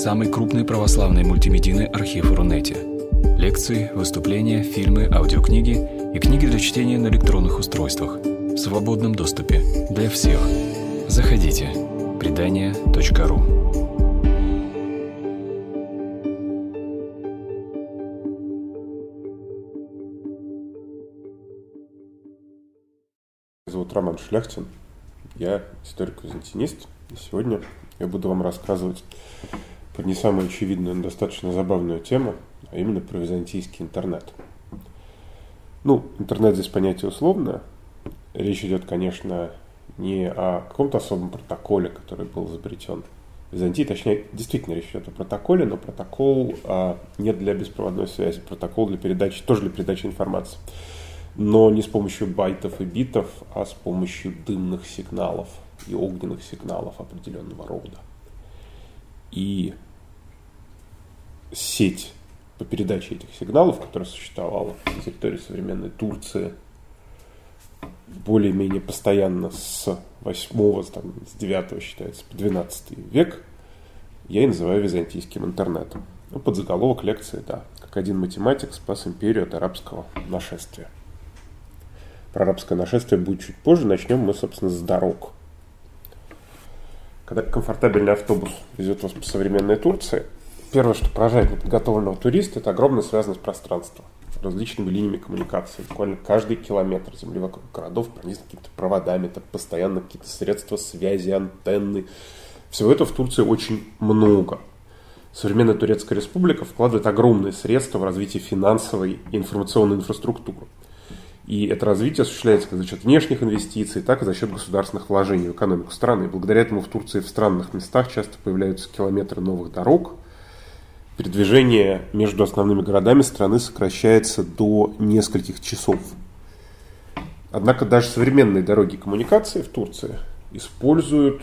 самый крупный православный мультимедийный архив Рунете. Лекции, выступления, фильмы, аудиокниги и книги для чтения на электронных устройствах в свободном доступе для всех. Заходите. Предания.ру зовут Роман Шляхтин. Я историк-византинист. И сегодня я буду вам рассказывать про не самую очевидную, но достаточно забавную тему, а именно про византийский интернет. Ну, интернет здесь понятие условное. Речь идет, конечно, не о каком-то особом протоколе, который был изобретен в Византии. Точнее, действительно речь идет о протоколе, но протокол а, не для беспроводной связи. Протокол для передачи, тоже для передачи информации. Но не с помощью байтов и битов, а с помощью дымных сигналов и огненных сигналов определенного рода. И сеть по передаче этих сигналов, которая существовала на территории современной Турции, более-менее постоянно с 8, там, с 9 считается, по 12 век, я и называю византийским интернетом. Ну, под заголовок лекции, да, как один математик спас империю от арабского нашествия. Про арабское нашествие будет чуть позже. Начнем мы, собственно, с дорог. Когда комфортабельный автобус везет вас по современной Турции, первое, что поражает неподготовленного туриста, это огромная связанность пространства различными линиями коммуникации. Буквально каждый километр земли вокруг городов пронизан какими-то проводами, это постоянно какие-то средства связи, антенны. Всего этого в Турции очень много. Современная Турецкая Республика вкладывает огромные средства в развитие финансовой и информационной инфраструктуры. И это развитие осуществляется как за счет внешних инвестиций, так и за счет государственных вложений в экономику страны. И благодаря этому в Турции в странных местах часто появляются километры новых дорог. Передвижение между основными городами страны сокращается до нескольких часов. Однако даже современные дороги коммуникации в Турции используют,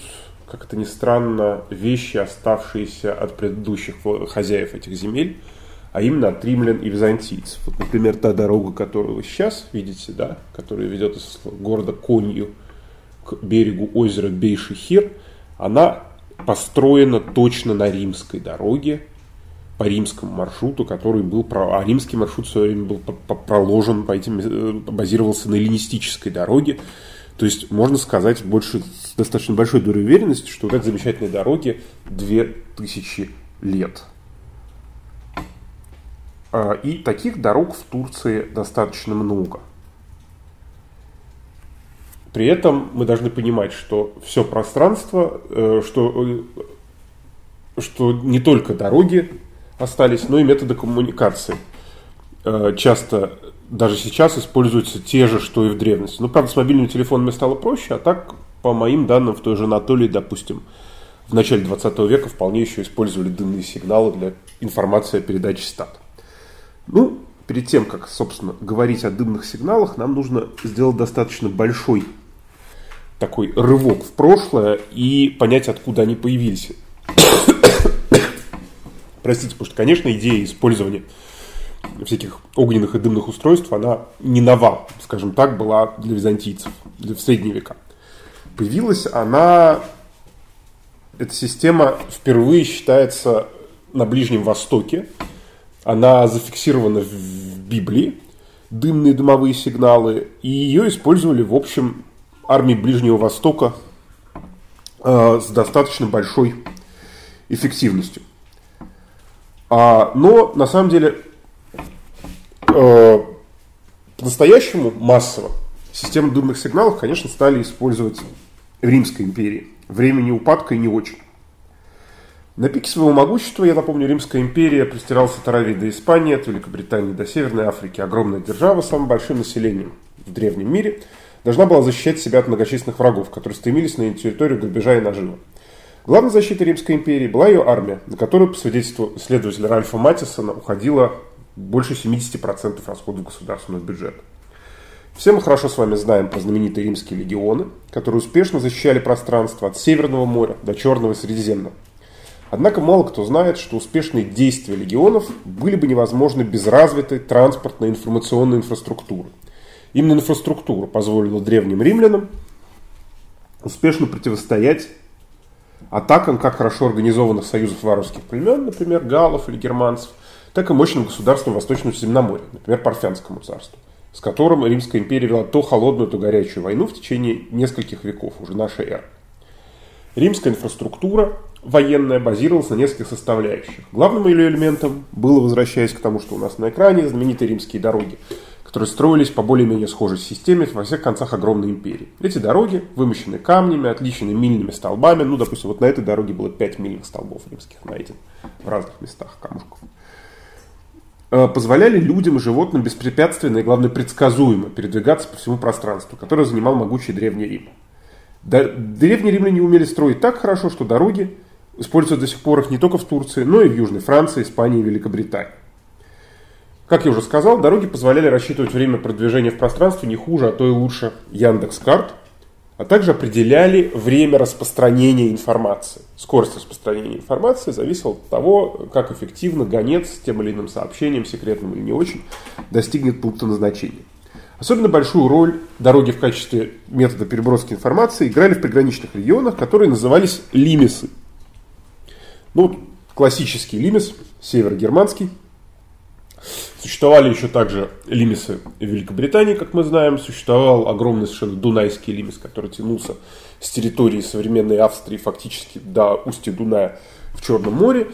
как это ни странно, вещи, оставшиеся от предыдущих хозяев этих земель – а именно от римлян и византийцев. Вот, например, та дорога, которую вы сейчас видите, да, которая ведет из города Конью к берегу озера Бейшихир, она построена точно на римской дороге, по римскому маршруту, который был, а римский маршрут в свое время был проложен, по этим, э, базировался на эллинистической дороге. То есть можно сказать больше, с достаточно большой долей уверенности, что вот этой замечательной дороге 2000 лет. А, и таких дорог в Турции достаточно много. При этом мы должны понимать, что все пространство, э, что, э, что не только дороги остались, но и методы коммуникации. Э, часто даже сейчас используются те же, что и в древности. Ну, правда, с мобильными телефонами стало проще, а так, по моим данным, в той же Анатолии, допустим, в начале 20 века вполне еще использовали дымные сигналы для информации о передаче стат. Ну, перед тем, как, собственно, говорить о дымных сигналах, нам нужно сделать достаточно большой такой рывок в прошлое и понять, откуда они появились. Простите, потому что, конечно, идея использования всяких огненных и дымных устройств, она не нова, скажем так, была для византийцев для, в средние века. Появилась она, эта система впервые считается на Ближнем Востоке, она зафиксирована в Библии, дымные дымовые сигналы, и ее использовали, в общем, армии Ближнего Востока э, с достаточно большой эффективностью. А, но на самом деле э, по-настоящему массово систему дымных сигналов, конечно, стали использовать в Римской империи. Времени упадка и не очень. На пике своего могущества, я напомню, Римская империя простиралась от Аравии до Испании, от Великобритании до Северной Африки. Огромная держава с самым большим населением в древнем мире должна была защищать себя от многочисленных врагов, которые стремились на ее территорию грабежа и нажива. Главной защитой Римской империи была ее армия, на которую, по свидетельству исследователя Ральфа Матисона, уходило больше 70% расходов государственного бюджета. Все мы хорошо с вами знаем про знаменитые римские легионы, которые успешно защищали пространство от Северного моря до Черного и Средиземного. Однако мало кто знает, что успешные действия легионов были бы невозможны без развитой транспортной информационной инфраструктуры. Именно инфраструктура позволила древним римлянам успешно противостоять атакам как хорошо организованных союзов варварских племен, например, галлов или германцев, так и мощным государством Восточного Средиземноморья, например, Парфянскому царству, с которым Римская империя вела то холодную, то горячую войну в течение нескольких веков уже нашей эры. Римская инфраструктура военная базировалась на нескольких составляющих. Главным ее элементом было, возвращаясь к тому, что у нас на экране, знаменитые римские дороги, которые строились по более-менее схожей системе во всех концах огромной империи. Эти дороги вымощены камнями, отличены мильными столбами. Ну, допустим, вот на этой дороге было 5 мильных столбов римских найдено в разных местах камушков э, позволяли людям и животным беспрепятственно и, главное, предсказуемо передвигаться по всему пространству, которое занимал могучий Древний Рим. Древние римляне умели строить так хорошо, что дороги используют до сих пор их не только в Турции, но и в Южной Франции, Испании и Великобритании. Как я уже сказал, дороги позволяли рассчитывать время продвижения в пространстве не хуже, а то и лучше Яндекс.Карт, а также определяли время распространения информации. Скорость распространения информации зависела от того, как эффективно гонец с тем или иным сообщением, секретным или не очень, достигнет пункта назначения. Особенно большую роль дороги в качестве метода переброски информации играли в приграничных регионах, которые назывались лимисы. Ну, классический лимис, северогерманский, Существовали еще также лимисы Великобритании, как мы знаем. Существовал огромный совершенно дунайский лимис, который тянулся с территории современной Австрии фактически до устья Дуная в Черном море.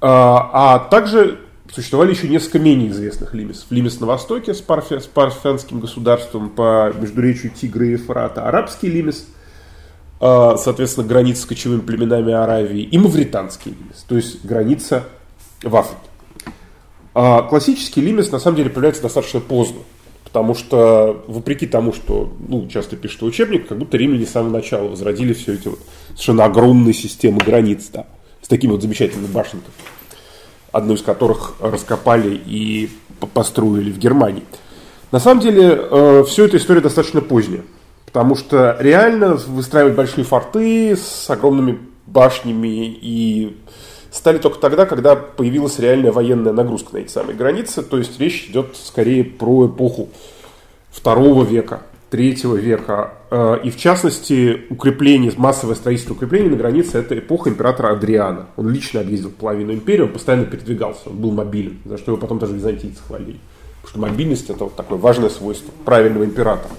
А, а также существовали еще несколько менее известных лимисов. Лимис на востоке с, парфи, с парфянским государством по междуречию Тигра и Ефрата. Арабский лимис, соответственно, граница с кочевыми племенами Аравии. И мавританский лимис, то есть граница в Африке. А классический лимес на самом деле появляется достаточно поздно. Потому что, вопреки тому, что ну, часто пишут в учебник, как будто римляне с самого начала возродили все эти вот совершенно огромные системы границ, да, с такими вот замечательными башенками, одну из которых раскопали и построили в Германии. На самом деле, э, все эта история достаточно поздняя, потому что реально выстраивать большие форты с огромными башнями и стали только тогда, когда появилась реальная военная нагрузка на эти самые границы. То есть речь идет скорее про эпоху второго века, третьего века. Э, и в частности, укрепление, массовое строительство укреплений на границе – это эпоха императора Адриана. Он лично объездил половину империи, он постоянно передвигался, он был мобилен, за что его потом даже византийцы хвалили. Потому что мобильность – это вот такое важное свойство правильного императора.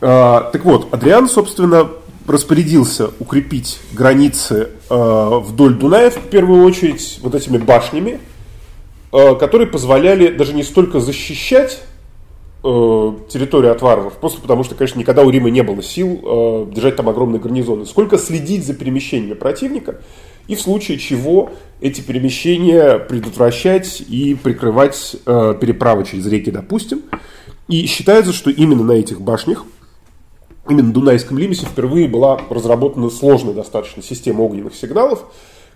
Э, так вот, Адриан, собственно, распорядился укрепить границы э, вдоль Дуная, в первую очередь, вот этими башнями, э, которые позволяли даже не столько защищать территорию от варваров, просто потому что, конечно, никогда у Рима не было сил держать там огромные гарнизоны, сколько следить за перемещениями противника, и в случае чего эти перемещения предотвращать и прикрывать э, переправы через реки, допустим. И считается, что именно на этих башнях – именно Дунайском лимисе впервые была разработана сложная достаточно система огненных сигналов,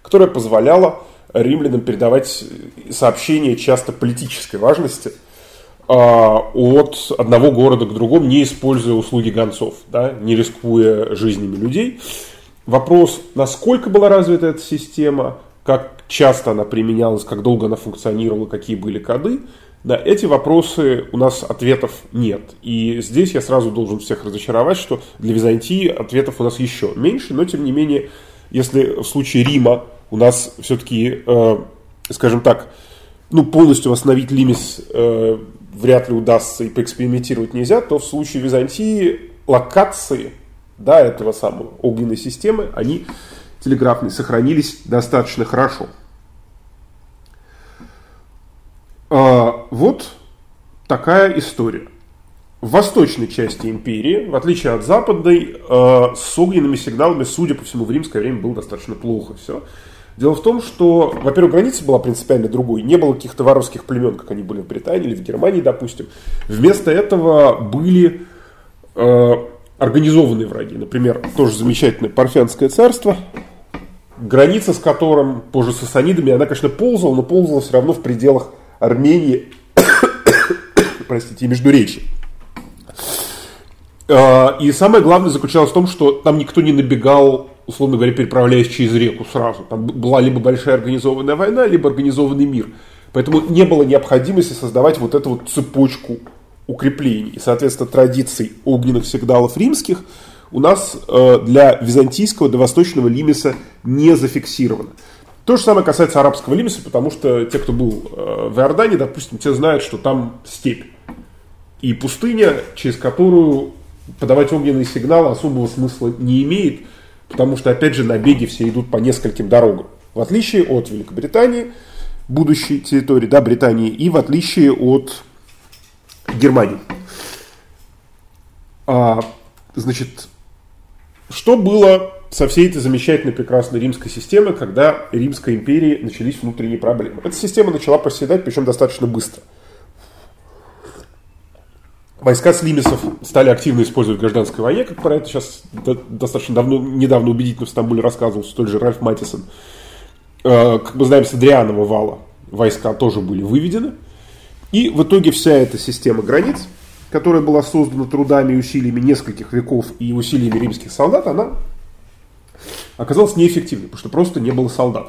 которая позволяла римлянам передавать сообщения часто политической важности а, от одного города к другому, не используя услуги гонцов, да, не рискуя жизнями людей. Вопрос, насколько была развита эта система, как часто она применялась, как долго она функционировала, какие были коды – на эти вопросы у нас ответов нет. И здесь я сразу должен всех разочаровать, что для Византии ответов у нас еще меньше, но тем не менее, если в случае Рима у нас все-таки, э, скажем так, ну, полностью восстановить лимис э, вряд ли удастся и поэкспериментировать нельзя, то в случае Византии локации да, этого самого огненной системы, они телеграфные, сохранились достаточно хорошо. А, вот такая история. В восточной части империи, в отличие от западной, а, с огненными сигналами, судя по всему, в римское время было достаточно плохо все. Дело в том, что, во-первых, граница была принципиально другой. Не было каких-то варварских племен, как они были в Британии или в Германии, допустим. Вместо этого были э, организованные враги. Например, тоже замечательное Парфянское царство, граница с которым, позже Сасанидами, она, конечно, ползала, но ползала все равно в пределах Армении, простите, Междуречия. А, и самое главное заключалось в том, что там никто не набегал, условно говоря, переправляясь через реку сразу. Там была либо большая организованная война, либо организованный мир. Поэтому не было необходимости создавать вот эту вот цепочку укреплений. И, соответственно, традиций огненных сигналов римских у нас э, для византийского, для восточного лимиса не зафиксировано. То же самое касается арабского лимиса, потому что те, кто был э, в Иордании, допустим, те знают, что там степь и пустыня, через которую подавать огненный сигнал особого смысла не имеет, потому что, опять же, набеги все идут по нескольким дорогам. В отличие от Великобритании, будущей территории да, Британии, и в отличие от Германии. А, значит, что было со всей этой замечательной, прекрасной римской системой, когда Римской империи начались внутренние проблемы? Эта система начала проседать, причем достаточно быстро. Войска слимисов стали активно использовать в гражданской войне, как про это сейчас достаточно давно, недавно убедительно в Стамбуле рассказывал столь же Ральф Маттисон. Э, как мы знаем, с Адрианова вала войска тоже были выведены. И в итоге вся эта система границ, которая была создана трудами и усилиями нескольких веков и усилиями римских солдат, она оказалась неэффективной, потому что просто не было солдат.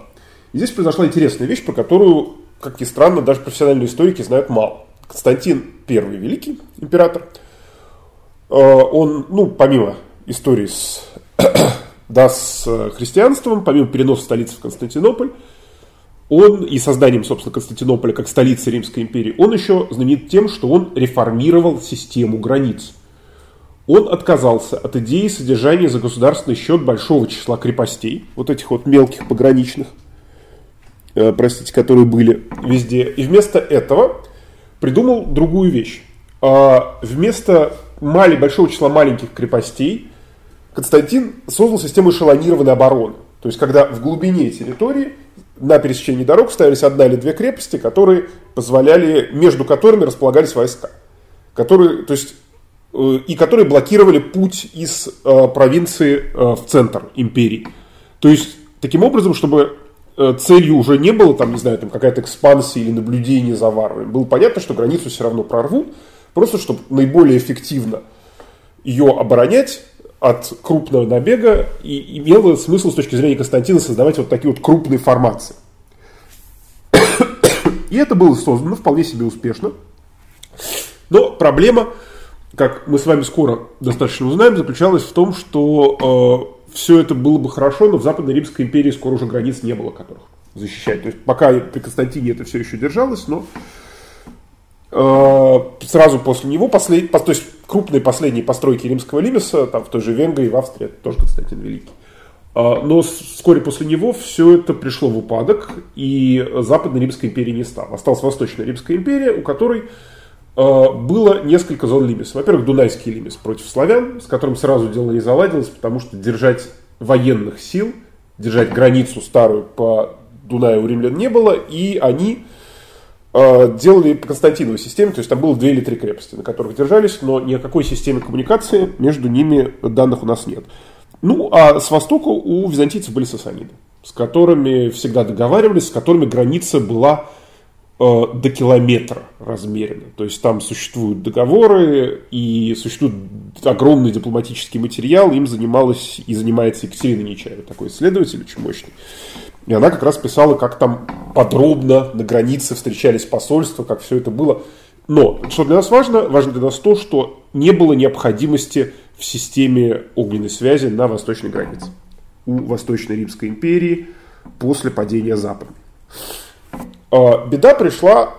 И здесь произошла интересная вещь, про которую, как ни странно, даже профессиональные историки знают мало. Константин I Великий, император, э, он, ну, помимо истории с, да, с христианством, помимо переноса столицы в Константинополь, он и созданием, собственно, Константинополя как столицы Римской империи, он еще знаменит тем, что он реформировал систему границ. Он отказался от идеи содержания за государственный счет большого числа крепостей, вот этих вот мелких пограничных, э, простите, которые были везде. И вместо этого придумал другую вещь. А, вместо мали, большого числа маленьких крепостей Константин создал систему эшелонированной обороны. То есть, когда в глубине территории на пересечении дорог ставились одна или две крепости, которые позволяли, между которыми располагались войска. Которые, то есть, э, и которые блокировали путь из э, провинции э, в центр империи. То есть, таким образом, чтобы Э, целью уже не было, там, не знаю, там какая-то экспансия или наблюдение за варварами. Было понятно, что границу все равно прорвут, просто чтобы наиболее эффективно ее оборонять от крупного набега, и имело смысл с точки зрения Константина создавать вот такие вот крупные формации. И это было создано вполне себе успешно. Но проблема, как мы с вами скоро достаточно узнаем, заключалась в том, что э, все это было бы хорошо, но в Западной Римской империи скоро уже границ не было, которых защищать. То есть пока при Константине это все еще держалось, но э, сразу после него, послед, то есть крупные последние постройки римского лимеса, там в той же Венгрии, в Австрии, это тоже Константин Великий. Э, но вскоре после него все это пришло в упадок, и Западной Римской империи не стало. Осталась Восточная Римская империя, у которой было несколько зон лимис. Во-первых, Дунайский лимис против славян, с которым сразу дело не заладилось, потому что держать военных сил, держать границу старую по Дунаю у римлян не было, и они э, делали по Константиновой системе, то есть там было две или три крепости, на которых держались, но ни о какой системе коммуникации между ними данных у нас нет. Ну, а с востока у византийцев были сасаниды, с которыми всегда договаривались, с которыми граница была до километра размеренно. То есть там существуют договоры и существует огромный дипломатический материал. Им занималась и занимается Екатерина Нечаева, такой исследователь очень мощный. И она как раз писала, как там подробно на границе встречались посольства, как все это было. Но, что для нас важно, важно для нас то, что не было необходимости в системе огненной связи на восточной границе. У Восточной Римской империи после падения Запада. А, беда пришла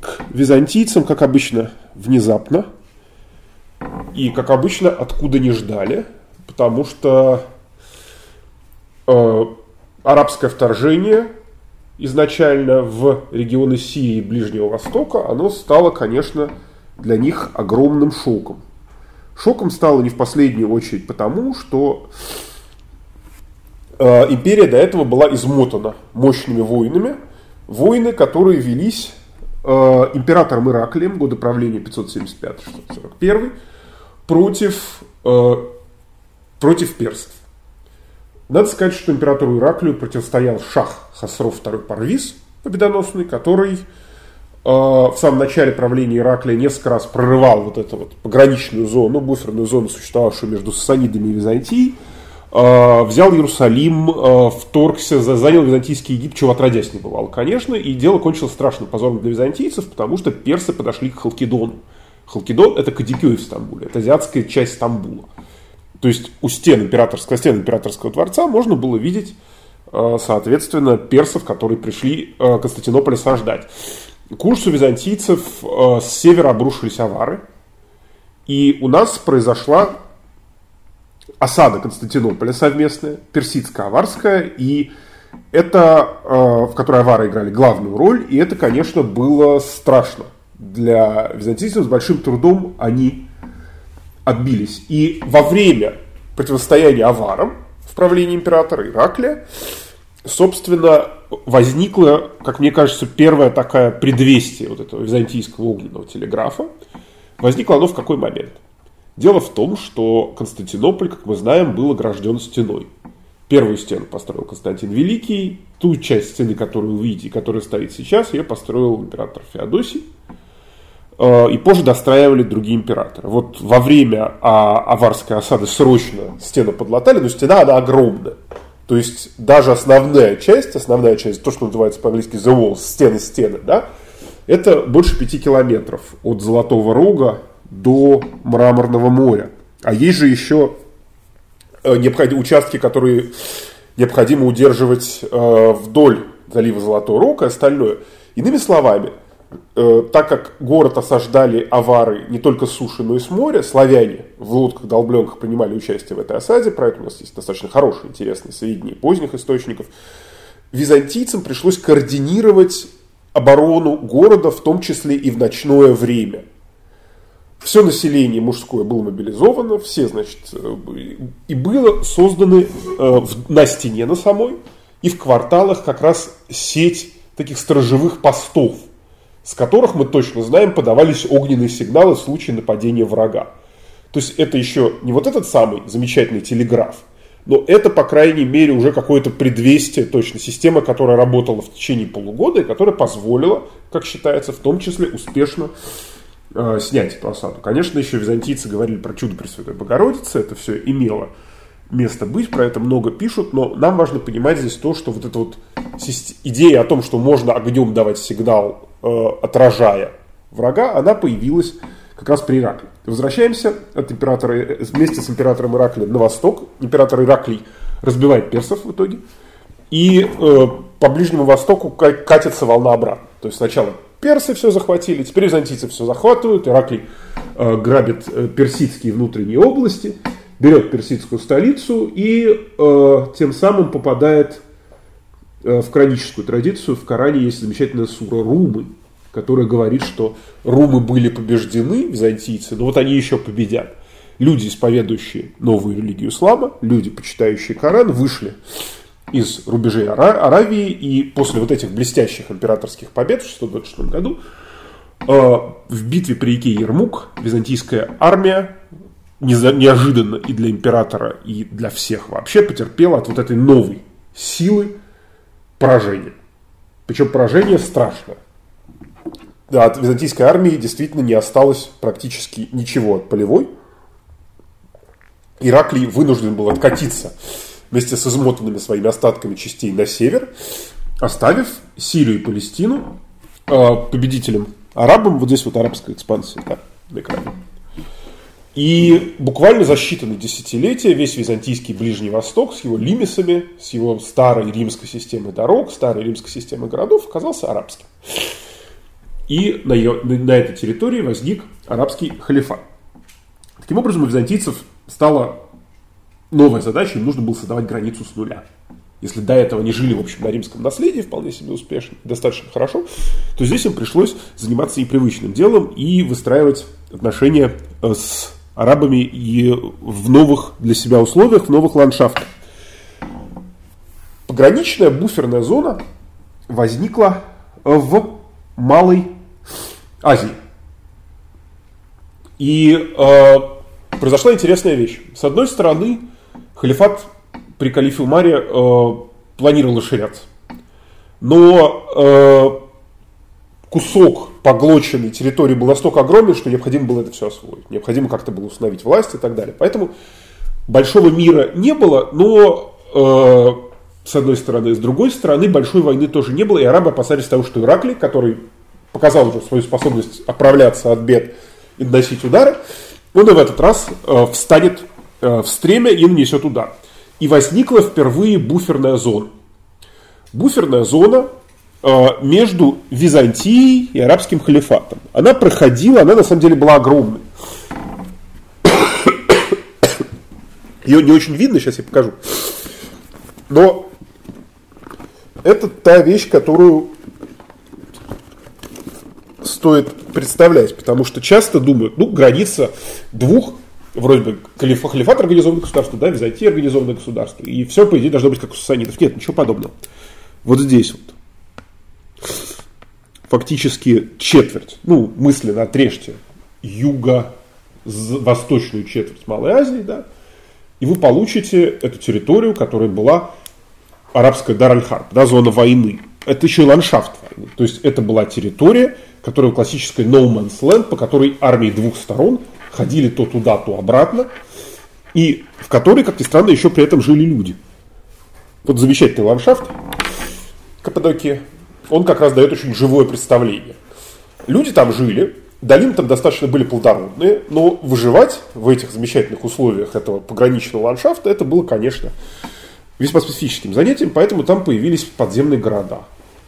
к византийцам, как обычно, внезапно. И, как обычно, откуда не ждали. Потому что э, арабское вторжение изначально в регионы Сирии и Ближнего Востока, оно стало, конечно, для них огромным шоком. Шоком стало не в последнюю очередь потому, что э, империя до этого была измотана мощными войнами – Войны, которые велись э, императором Ираклием, годы правления 575-641, против, э, против персов. Надо сказать, что императору Ираклию противостоял шах Хасров II Парвиз, победоносный, который э, в самом начале правления Ираклия несколько раз прорывал вот эту вот пограничную зону, буферную зону, существовавшую между Сасанидами и Византией, взял Иерусалим, э, вторгся, занял Византийский Египет, чего отродясь не бывало, конечно, и дело кончилось страшным позором для византийцев, потому что персы подошли к Халкидону. Халкидон – это Кадикёй в Стамбуле, это азиатская часть Стамбула. То есть у стен императорского, стен императорского дворца можно было видеть, э, соответственно, персов, которые пришли Константинополь осаждать. К византийцев с севера обрушились авары. И у нас произошла осада Константинополя совместная, персидско-аварская, и это, в которой авары играли главную роль, и это, конечно, было страшно для византийцев, с большим трудом они отбились. И во время противостояния аварам в правлении императора Ираклия, собственно, возникло, как мне кажется, первое такое предвестие вот этого византийского огненного телеграфа. Возникло оно в какой момент? Дело в том, что Константинополь, как мы знаем, был огражден стеной. Первую стену построил Константин Великий, ту часть стены, которую вы видите, которая стоит сейчас, ее построил император Феодосий. Э, и позже достраивали другие императоры. Вот во время а, аварской осады срочно стену подлатали, но стена она огромная. То есть даже основная часть, основная часть, то, что называется по-английски the walls, стены стены, да, это больше пяти километров от Золотого Рога до Мраморного моря. А есть же еще э, участки, которые необходимо удерживать э, вдоль залива Золотого Рога и остальное. Иными словами, Э, так как город осаждали авары не только с суши, но и с моря, славяне в лодках-долбленках принимали участие в этой осаде, про это у нас есть достаточно хорошие, интересные сведения поздних источников, византийцам пришлось координировать оборону города, в том числе и в ночное время. Все население мужское было мобилизовано, все, значит, э, и было созданы э, на стене на самой и в кварталах как раз сеть таких сторожевых постов – с которых мы точно знаем подавались огненные сигналы в случае нападения врага. То есть это еще не вот этот самый замечательный телеграф, но это, по крайней мере, уже какое-то предвестие, точно, система, которая работала в течение полугода и которая позволила, как считается, в том числе успешно э, снять эту осаду. Конечно, еще византийцы говорили про чудо Пресвятой Богородицы, это все имело место быть, про это много пишут, но нам важно понимать здесь то, что вот эта вот идея о том, что можно огнем давать сигнал Э, отражая врага, она появилась как раз при Иракле. Возвращаемся от императора, вместе с императором Ираклием на восток. Император Ираклий разбивает персов в итоге. И э, по Ближнему Востоку катится волна обратно. То есть сначала персы все захватили, теперь византийцы все захватывают. Ираклий э, грабит э, персидские внутренние области, берет персидскую столицу и э, тем самым попадает в кораническую традицию в Коране есть замечательная сура Румы, которая говорит, что румы были побеждены, византийцы, но вот они еще победят. Люди, исповедующие новую религию ислама, люди, почитающие Коран, вышли из рубежей Аравии, и после вот этих блестящих императорских побед в 626 году э, в битве при реке Ермук византийская армия неожиданно и для императора, и для всех вообще потерпела от вот этой новой силы, поражение. Причем поражение страшное. Да, от византийской армии действительно не осталось практически ничего от полевой. Ираклий вынужден был откатиться вместе с измотанными своими остатками частей на север, оставив Сирию и Палестину э, победителем арабам. Вот здесь вот арабская экспансия да, на экране. И буквально за считанные десятилетия весь византийский Ближний Восток с его лимисами, с его старой римской системой дорог, старой римской системой городов оказался арабским. И на, ее, на этой территории возник арабский халифат. Таким образом, у византийцев стала новая задача, им нужно было создавать границу с нуля. Если до этого они жили, в общем, на римском наследии вполне себе успешно, достаточно хорошо, то здесь им пришлось заниматься непривычным делом и выстраивать отношения э, с арабами и в новых для себя условиях, в новых ландшафтах. Пограничная буферная зона возникла в Малой Азии. И э, произошла интересная вещь. С одной стороны, халифат при калифе Умаре э, планировал расширяться. Но э, кусок поглоченной территории был настолько огромный, что необходимо было это все освоить. Необходимо как-то было установить власть и так далее. Поэтому большого мира не было, но э, с одной стороны, с другой стороны, большой войны тоже не было, и арабы опасались того, что Ираклий, который показал уже свою способность оправляться от бед и наносить удары, он и в этот раз э, встанет в стремя и нанесет удар. И возникла впервые буферная зона. Буферная зона между Византией и арабским халифатом. Она проходила, она на самом деле была огромной. Ее не очень видно, сейчас я покажу. Но это та вещь, которую стоит представлять, потому что часто думают, ну, граница двух, вроде бы, халиф, халифат организованное государство, да, Византия организованное государство, и все, по идее, должно быть как у сасанидов. Нет, ничего подобного. Вот здесь вот. Фактически четверть, ну, мысленно отрежьте юго-восточную четверть Малой Азии, да, и вы получите эту территорию, которая была арабская Дар-аль-Харб, да, зона войны. Это еще и ландшафт войны. То есть это была территория, которая классическая no man's land, по которой армии двух сторон ходили то туда, то обратно, и в которой, как ни странно, еще при этом жили люди. Вот замечательный ландшафт Каппадокии, он как раз дает очень живое представление. Люди там жили, Долины там достаточно были плодородные, но выживать в этих замечательных условиях этого пограничного ландшафта, это было, конечно, весьма специфическим занятием, поэтому там появились подземные города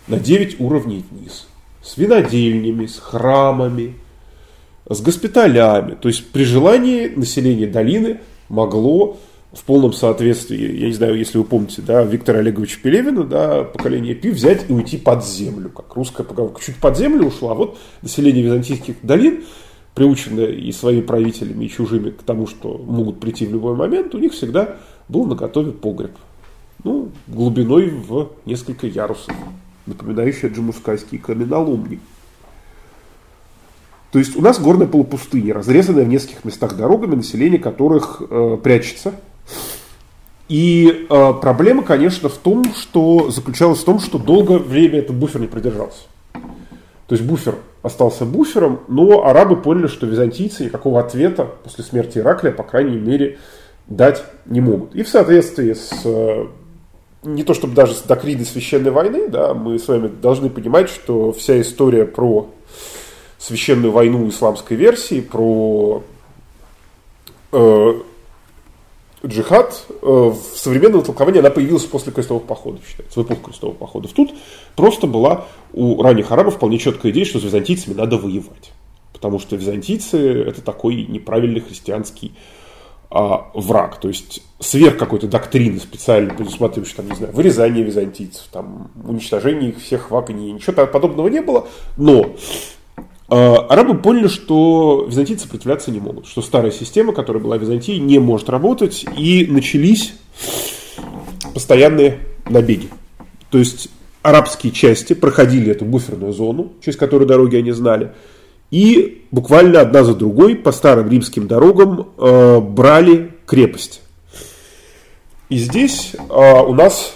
на 9 уровней вниз. С винодельнями, с храмами, с госпиталями. То есть при желании население долины могло в полном соответствии, я не знаю, если вы помните, да, Виктора Олеговича Пелевина, да, поколение Пи, взять и уйти под землю, как русская поговорка. Чуть под землю ушла, а вот население византийских долин, приученное и своими правителями, и чужими к тому, что могут прийти в любой момент, у них всегда был на готове погреб. Ну, глубиной в несколько ярусов, напоминающий джамускайский каменоломник. То есть у нас горная полупустыня, разрезанная в нескольких местах дорогами, население которых э, прячется и э, проблема, конечно, в том, что заключалась в том, что долгое время этот буфер не продержался. То есть буфер остался буфером, но арабы поняли, что византийцы никакого ответа после смерти Ираклия, по крайней мере, дать не могут. И в соответствии с э, не то чтобы даже с докриной священной войны, да, мы с вами должны понимать, что вся история про священную войну исламской версии, про э, джихад э, в современном толковании она появилась после крестовых походов, считается, в эпоху крестовых походов. Тут просто была у ранних арабов вполне четкая идея, что с византийцами надо воевать. Потому что византийцы это такой неправильный христианский а, враг. То есть сверх какой-то доктрины специально предусматривающей, там, не знаю, вырезание византийцев, там, уничтожение их всех в Агнии. Ничего подобного не было. Но арабы поняли, что византийцы сопротивляться не могут, что старая система, которая была в Византии, не может работать, и начались постоянные набеги. То есть арабские части проходили эту буферную зону, через которую дороги они знали, и буквально одна за другой по старым римским дорогам э, брали крепость. И здесь э, у нас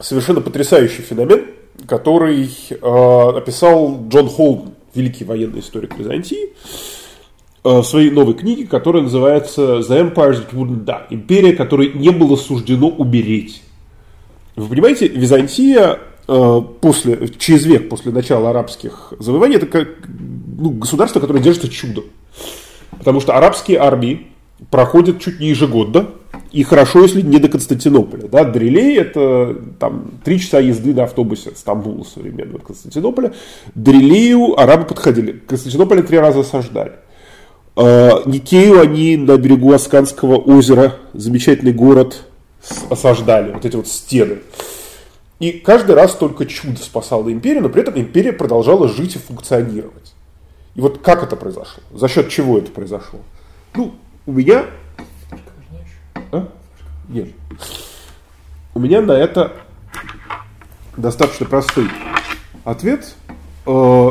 совершенно потрясающий феномен – который э, описал Джон Холден, великий военный историк Византии, э, в своей новой книге, которая называется The Empire That Wouldn't Die. Империя, которой не было суждено умереть. Вы понимаете, Византия э, после, через век после начала арабских завоеваний, это как ну, государство, которое держится чудом. Потому что арабские армии проходят чуть не ежегодно, и хорошо, если не до Константинополя. Да? Дрелей это там, три часа езды на автобусе от Стамбула современного от Константинополя. Дрелею арабы подходили. Константинополя три раза осаждали. А, Никею они на берегу Асканского озера, замечательный город, осаждали. Вот эти вот стены. И каждый раз только чудо спасало империю, но при этом империя продолжала жить и функционировать. И вот как это произошло? За счет чего это произошло? Ну, у меня а? Нет. У меня на это достаточно простой ответ. Э,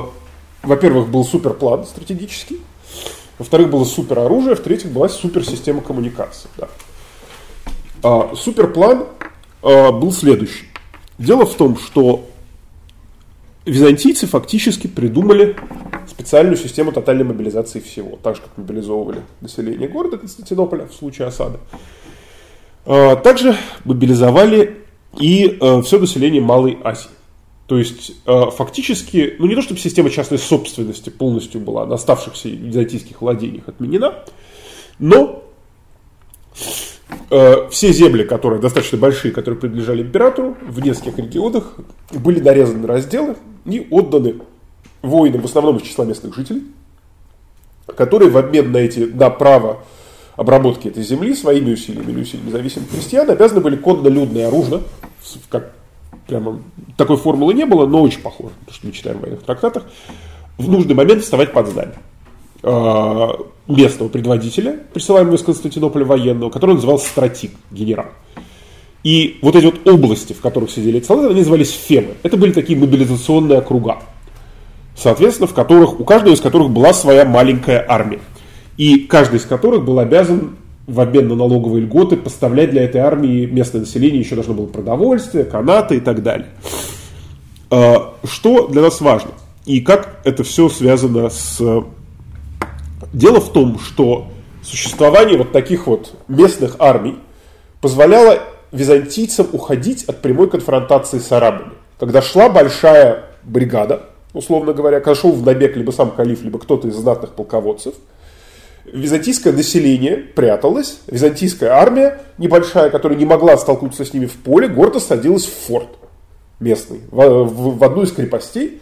во-первых, был суперплан стратегический. Во-вторых, было супер оружие. В-третьих, была супер система коммуникации. Да. А, суперплан а, был следующий. Дело в том, что византийцы фактически придумали специальную систему тотальной мобилизации всего. Так же, как мобилизовывали население города Константинополя в случае осады. А, также мобилизовали и а, все население Малой Азии. То есть, а, фактически, ну не то чтобы система частной собственности полностью была на оставшихся византийских владениях отменена, но э, все земли, которые достаточно большие, которые принадлежали императору, в нескольких регионах, были нарезаны на разделы и отданы воинам, в основном из числа местных жителей, которые в обмен на, эти, на право обработки этой земли своими усилиями или усилиями независимых крестьян обязаны были конно-людно и оружно, как прямо такой формулы не было, но очень похоже, то, что мы читаем в военных трактатах, в нужный момент вставать под знамя э, местного предводителя, присылаемого из Константинополя военного, который назывался стратик, генерал. И вот эти вот области, в которых сидели эти солдаты, они назывались фемы. Это были такие мобилизационные округа. Соответственно, в которых, у каждого из которых была своя маленькая армия. И каждый из которых был обязан в обмен на налоговые льготы поставлять для этой армии местное население еще должно было продовольствие, канаты и так далее. А, что для нас важно? И как это все связано с... Дело в том, что существование вот таких вот местных армий позволяло византийцам уходить от прямой конфронтации с арабами. Когда шла большая бригада, условно говоря, когда шел в набег либо сам калиф, либо кто-то из знатных полководцев – византийское население пряталось, византийская армия небольшая, которая не могла столкнуться с ними в поле, гордо садилась в форт местный, в, в, в одну из крепостей,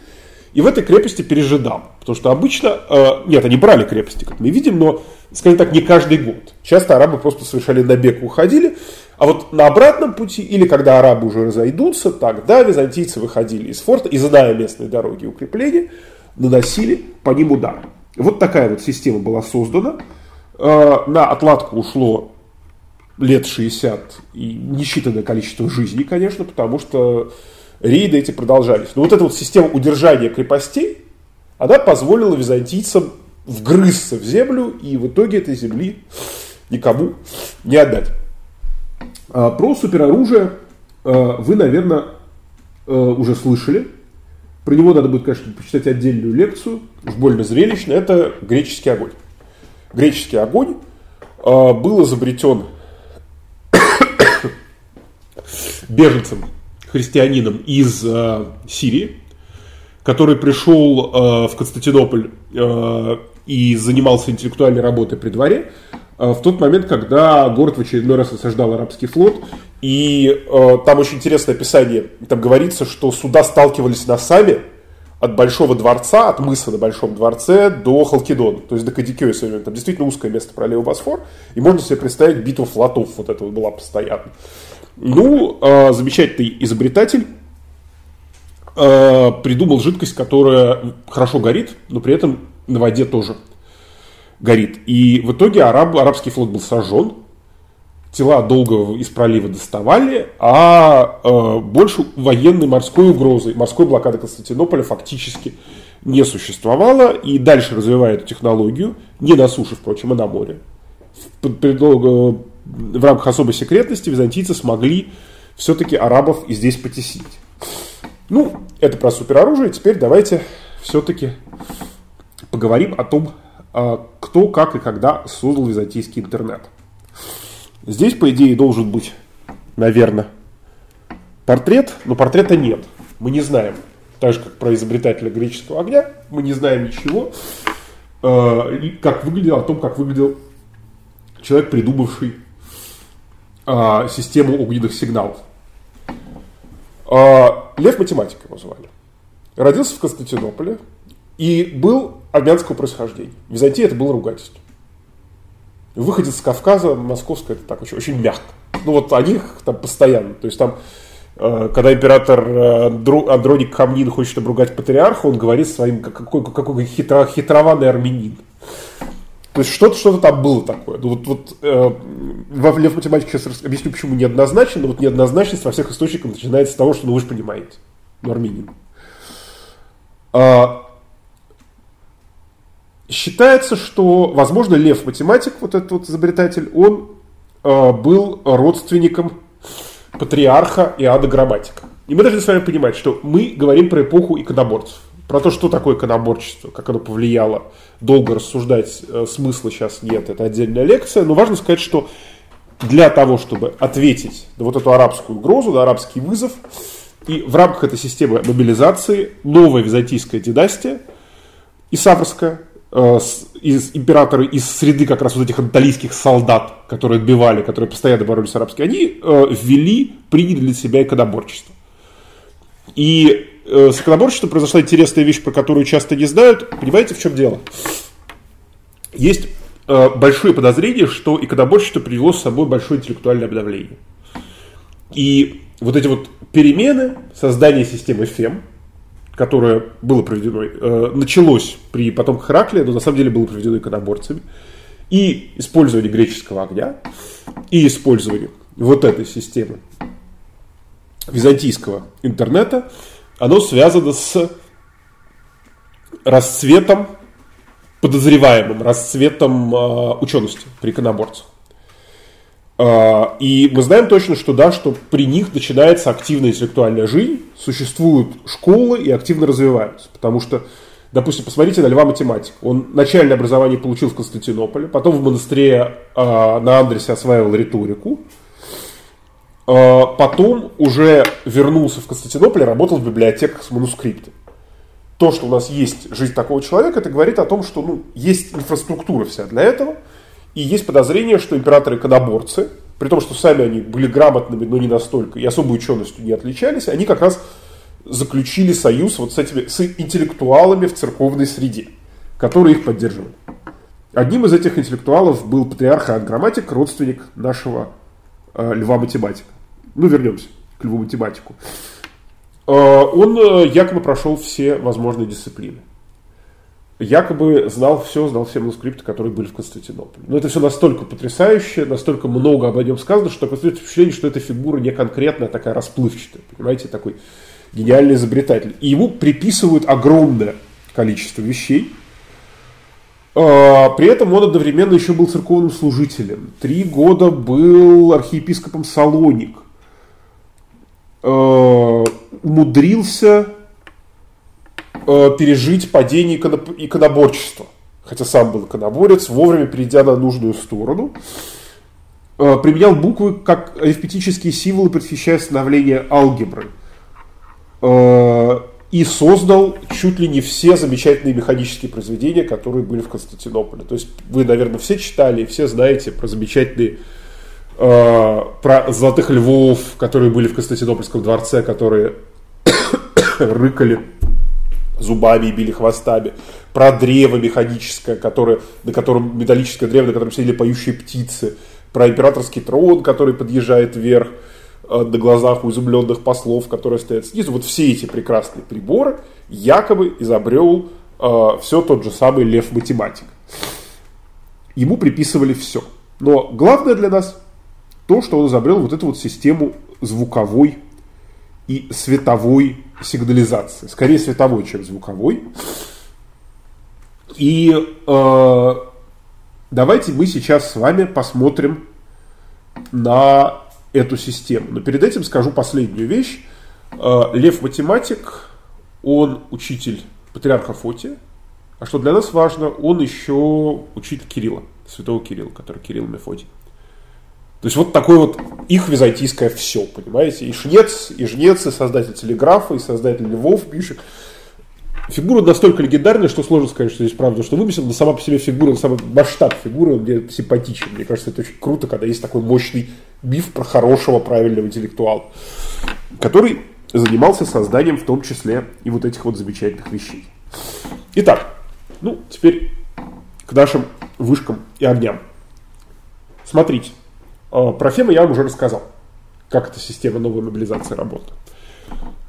и в этой крепости пережидал. Потому что обычно, э, нет, они брали крепости, как мы видим, но, скажем так, не каждый год. Часто арабы просто совершали набег и уходили. А вот на обратном пути, или когда арабы уже разойдутся, тогда византийцы выходили из форта и, зная местные дороги и укрепления, наносили по ним удар. Вот такая вот система была создана. Э, на отладку ушло лет 60 и несчитанное количество жизней, конечно, потому что рейды эти продолжались. Но вот эта вот система удержания крепостей, она позволила византийцам вгрызться в землю и в итоге этой земли никому не отдать. А про супероружие э, вы, наверное, э, уже слышали. Про него надо будет, конечно, почитать отдельную лекцию, уж больно зрелищно. Это греческий огонь. Греческий огонь э, был изобретен беженцем, христианином из э, Сирии, который пришел э, в Константинополь и занимался интеллектуальной работой при дворе, в тот момент, когда город в очередной раз осаждал арабский флот, и э, там очень интересное описание. Там говорится, что суда сталкивались носами от Большого дворца, от мыса на Большом дворце до Халкидона, то есть до Кадикея. Там действительно узкое место пролива Босфор, и можно себе представить битву флотов, вот это вот была постоянно. Ну, э, замечательный изобретатель э, придумал жидкость, которая хорошо горит, но при этом на воде тоже горит. И в итоге араб, арабский флот был сожжен, тела долго из пролива доставали, а э, больше военной морской угрозы, морской блокады Константинополя фактически не существовало. И дальше развивая эту технологию, не на суше, впрочем, а на море, в, э, в рамках особой секретности византийцы смогли все-таки арабов и здесь потеснить. Ну, это про супероружие. Теперь давайте все-таки поговорим о том, кто, как и когда создал византийский интернет. Здесь, по идее, должен быть, наверное, портрет, но портрета нет. Мы не знаем. Так же, как про изобретателя греческого огня, мы не знаем ничего, э, как выглядел, о том, как выглядел человек, придумавший э, систему огненных сигналов. Лев математик его звали. Родился в Константинополе и был армянского происхождения. В Византии это было ругательство. Выходец с Кавказа, московская, это так очень, очень мягко. Ну вот о них там постоянно. То есть там, э, когда император э, Андроник Камнин хочет обругать патриарха, он говорит своим, какой, какой хитро, хитрованный армянин. То есть что-то что там было такое. Ну, вот, вот э, в Лев математике сейчас объясню, почему неоднозначно, но вот неоднозначность во всех источниках начинается с того, что ну вы же понимаете, ну армянин. А, Считается, что, возможно, Лев математик, вот этот вот изобретатель, он э, был родственником патриарха Иоанна Грамматика. И мы должны с вами понимать, что мы говорим про эпоху иконоборцев. Про то, что такое иконоборчество, как оно повлияло. Долго рассуждать э, смысла сейчас нет, это отдельная лекция. Но важно сказать, что для того, чтобы ответить на вот эту арабскую угрозу, на арабский вызов, и в рамках этой системы мобилизации новая византийская династия, Исаврская, э, из императоры из среды как раз вот этих анатолийских солдат, которые отбивали, которые постоянно боролись с арабскими, они э, ввели, приняли для себя иконоборчество. И э, с иконоборчеством произошла интересная вещь, про которую часто не знают. Понимаете, в чем дело? Есть э, большое подозрение, что иконоборчество привело с собой большое интеллектуальное обновление. И вот эти вот перемены, создание системы ФЕМ, которое было проведено, э, началось при потомках Хераклия, но на самом деле было проведено иконоборцами, и использование греческого огня, и использование вот этой системы византийского интернета, оно связано с расцветом, подозреваемым расцветом э, учености при иконоборцах. А, и мы знаем точно, что да, что при них начинается активная интеллектуальная жизнь, существуют школы и активно развиваются. Потому что, допустим, посмотрите на Льва Математик. Он начальное образование получил в Константинополе, потом в монастыре э, на Андресе осваивал риторику, э, потом уже вернулся в Константинополь и работал в библиотеках с манускриптами. То, что у нас есть жизнь такого человека, это говорит о том, что ну, есть инфраструктура вся для этого – и есть подозрение, что императоры-коноборцы, при том, что сами они были грамотными, но не настолько, и особой ученостью не отличались, они как раз заключили союз вот с этими, с интеллектуалами в церковной среде, которые их поддерживали. Одним из этих интеллектуалов был патриарх и грамматик, родственник нашего э, Льва Математика. Ну, вернемся к Льву Математику. Э, он э, якобы прошел все возможные дисциплины якобы знал все, знал все манускрипты, которые были в Константинополе. Но это все настолько потрясающе, настолько много об нем сказано, что такое впечатление, что эта фигура не конкретная, а такая расплывчатая. Понимаете, такой гениальный изобретатель. И ему приписывают огромное количество вещей. А, при этом он одновременно еще был церковным служителем. Три года был архиепископом Салоник. А, умудрился э, пережить падение иконоборчества. Хотя сам был иконоборец, вовремя перейдя на нужную сторону. Э, применял буквы как арифметические символы, предвещая становление алгебры. Э, и создал чуть ли не все замечательные механические произведения, которые были в Константинополе. То есть вы, наверное, все читали все знаете про замечательные э, про золотых львов, которые были в Константинопольском дворце, которые рыкали зубами и били хвостами, про древо механическое, которое, на котором металлическое древо, на котором сидели поющие птицы, про императорский трон, который подъезжает вверх э, на глазах у изумленных послов, которые стоят снизу. Вот все эти прекрасные приборы якобы изобрел э, все тот же самый Лев-математик. Ему приписывали все. Но главное для нас то, что он изобрел вот эту вот систему звуковой и световой сигнализации. Скорее световой, чем звуковой. И э, давайте мы сейчас с вами посмотрим на эту систему. Но перед этим скажу последнюю вещь. Э, Лев математик, он учитель патриарха Фотия. А что для нас важно, он еще учитель Кирилла, святого Кирилла, который Кирилл Мефодий. То есть вот такое вот их византийское все, понимаете? И Шнец, и Жнец, и создатель телеграфа, и создатель Львов пишет. Фигура настолько легендарная, что сложно сказать, что здесь правда, что вымысел, но сама по себе фигура, самый масштаб фигуры, он мне симпатичен. Мне кажется, это очень круто, когда есть такой мощный миф про хорошего, правильного интеллектуала, который занимался созданием в том числе и вот этих вот замечательных вещей. Итак, ну, теперь к нашим вышкам и огням. Смотрите, про Фема я вам уже рассказал, как эта система новой мобилизации работает.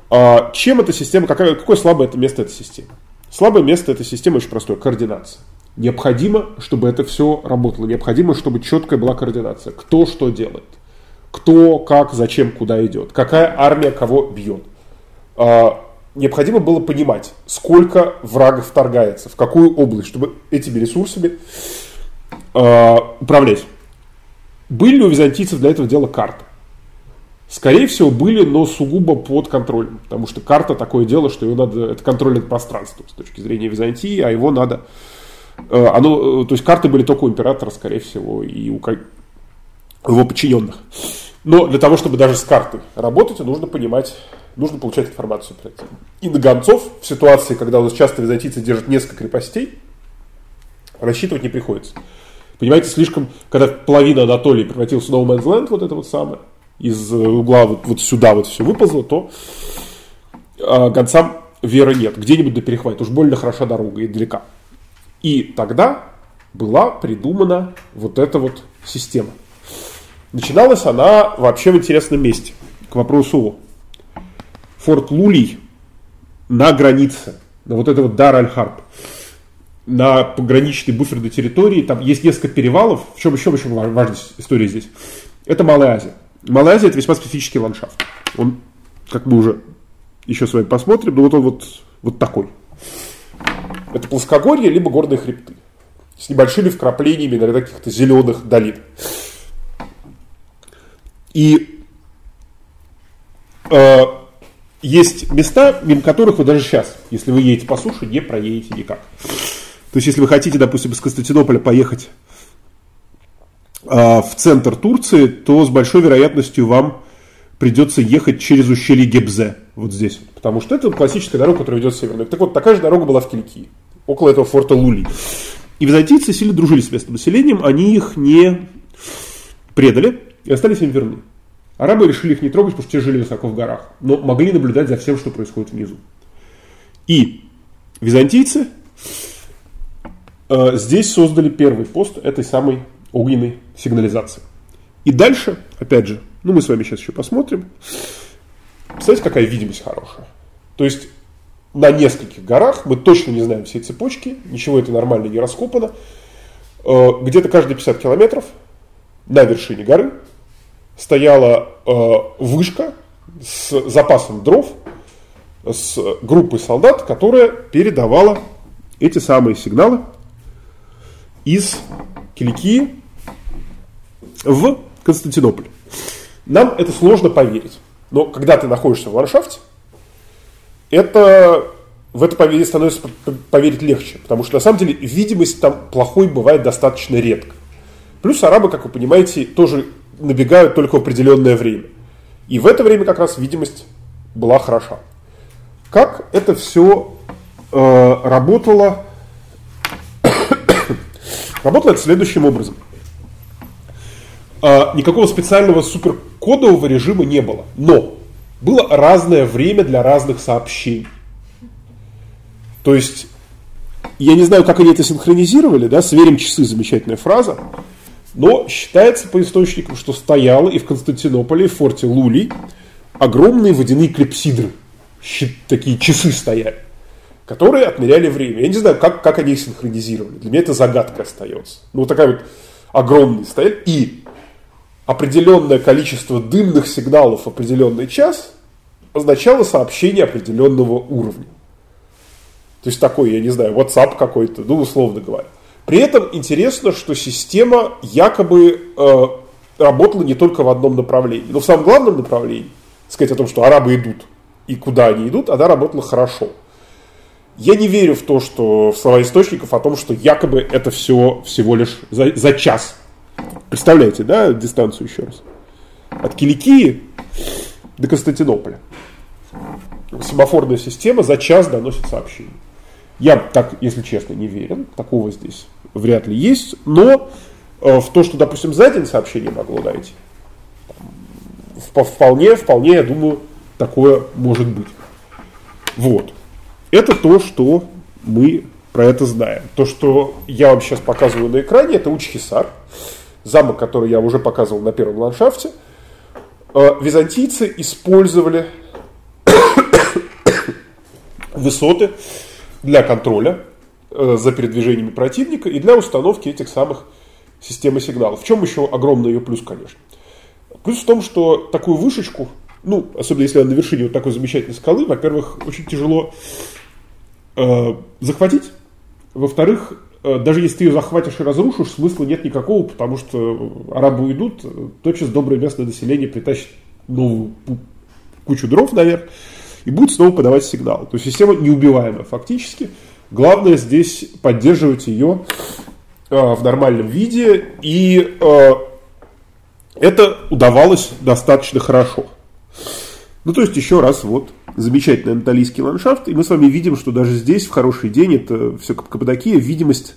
А, чем эта система, какое, какое слабое это место этой системы? Слабое место этой системы очень простое – координация. Необходимо, чтобы это все работало. Необходимо, чтобы четкая была координация. Кто что делает. Кто, как, зачем, куда идет. Какая армия кого бьет. А, необходимо было понимать, сколько врагов вторгается, в какую область, чтобы этими ресурсами управлять. Были ли у византийцев для этого дела карты? Скорее всего, были, но сугубо под контролем. Потому что карта такое дело, что ее надо, это контроль над пространством с точки зрения Византии, а его надо... Э, оно, э, то есть карты были только у императора, скорее всего, и у его подчиненных. Но для того, чтобы даже с картой работать, нужно понимать, нужно получать информацию. И на гонцов в ситуации, когда у нас часто византийцы держат несколько крепостей, рассчитывать не приходится. Понимаете, слишком, когда половина Анатолии превратился в No Man's Land, вот это вот самое, из угла вот, вот сюда вот все выползло, то э, гонцам веры нет. Где-нибудь до перехватит. Уж больно хороша дорога и далека. И тогда была придумана вот эта вот система. Начиналась она вообще в интересном месте. К вопросу Форт Лулий на границе, на вот это вот Дар Аль-Харб, на пограничной буферной территории, там есть несколько перевалов, в чем еще очень важная история здесь. Это Малая Азия. Малая Азия это весьма специфический ландшафт. Он, как мы уже еще с вами посмотрим, ну вот он вот, вот такой. Это плоскогорье, либо горные хребты. С небольшими вкраплениями иногда каких-то зеленых долин. И э, есть места, мимо которых вы даже сейчас, если вы едете по суше, не проедете никак. То есть, если вы хотите, допустим, из Константинополя поехать э, в центр Турции, то с большой вероятностью вам придется ехать через ущелье Гебзе, вот здесь. Потому что это классическая дорога, которая ведет в северную. Так вот, такая же дорога была в Киликии, около этого форта Лули. И византийцы сильно дружили с местным населением, они их не предали и остались им верны. Арабы решили их не трогать, потому что те жили высоко в горах, но могли наблюдать за всем, что происходит внизу. И византийцы здесь создали первый пост этой самой огненной сигнализации. И дальше, опять же, ну мы с вами сейчас еще посмотрим, представляете, какая видимость хорошая. То есть на нескольких горах, мы точно не знаем всей цепочки, ничего это нормально не раскопано, э, где-то каждые 50 километров на вершине горы стояла э, вышка с запасом дров, с группой солдат, которая передавала эти самые сигналы из Киликии в Константинополь. Нам это сложно поверить. Но когда ты находишься в ландшафте, это, в это поверить становится поверить легче. Потому что на самом деле видимость там плохой бывает достаточно редко. Плюс арабы, как вы понимаете, тоже набегают только в определенное время. И в это время как раз видимость была хороша. Как это все э, работало? Работало это следующим образом. Э, никакого специального суперкодового режима не было. Но было разное время для разных сообщений. То есть, я не знаю, как они это синхронизировали, да, сверим часы, замечательная фраза. Но считается по источникам, что стояло и в Константинополе, и в форте Лулий огромные водяные клепсидры. Такие часы стояли, которые отмеряли время. Я не знаю, как, как они их синхронизировали. Для меня это загадка остается. Ну, вот такая вот огромная стояли. И определенное количество дымных сигналов в определенный час означало сообщение определенного уровня. То есть такой, я не знаю, WhatsApp какой-то, ну, условно говоря. При этом интересно, что система якобы э, работала не только в одном направлении, но в самом главном направлении, сказать о том, что арабы идут и куда они идут, она работала хорошо. Я не верю в то, что в слова источников о том, что якобы это все всего лишь за, за час. Представляете, да, дистанцию еще раз? От Киликии до Константинополя. Семафорная система за час доносит сообщение. Я так, если честно, не верен. Такого здесь вряд ли есть. Но э, в то, что, допустим, за день сообщение могло дойти, вполне, вполне, я думаю, такое может быть. Вот. Это то, что мы про это знаем. То, что я вам сейчас показываю на экране, это Учхисар, замок, который я уже показывал на первом ландшафте. Э, византийцы использовали высоты для контроля э, за передвижениями противника и для установки этих самых системы сигналов. В чем еще огромный ее плюс, конечно? Плюс в том, что такую вышечку, ну, особенно если она на вершине вот такой замечательной скалы, во-первых, очень тяжело э, захватить. Во-вторых, э, даже если ты ее захватишь и разрушишь, смысла нет никакого, потому что арабы уйдут, тотчас доброе местное население притащит новую кучу дров наверх, и будет снова подавать сигнал. То есть система неубиваемая фактически. Главное здесь поддерживать ее э, в нормальном виде, и э, это удавалось достаточно хорошо. Ну, то есть, еще раз, вот, замечательный анатолийский ландшафт, и мы с вами видим, что даже здесь, в хороший день, это все Каппадокия, видимость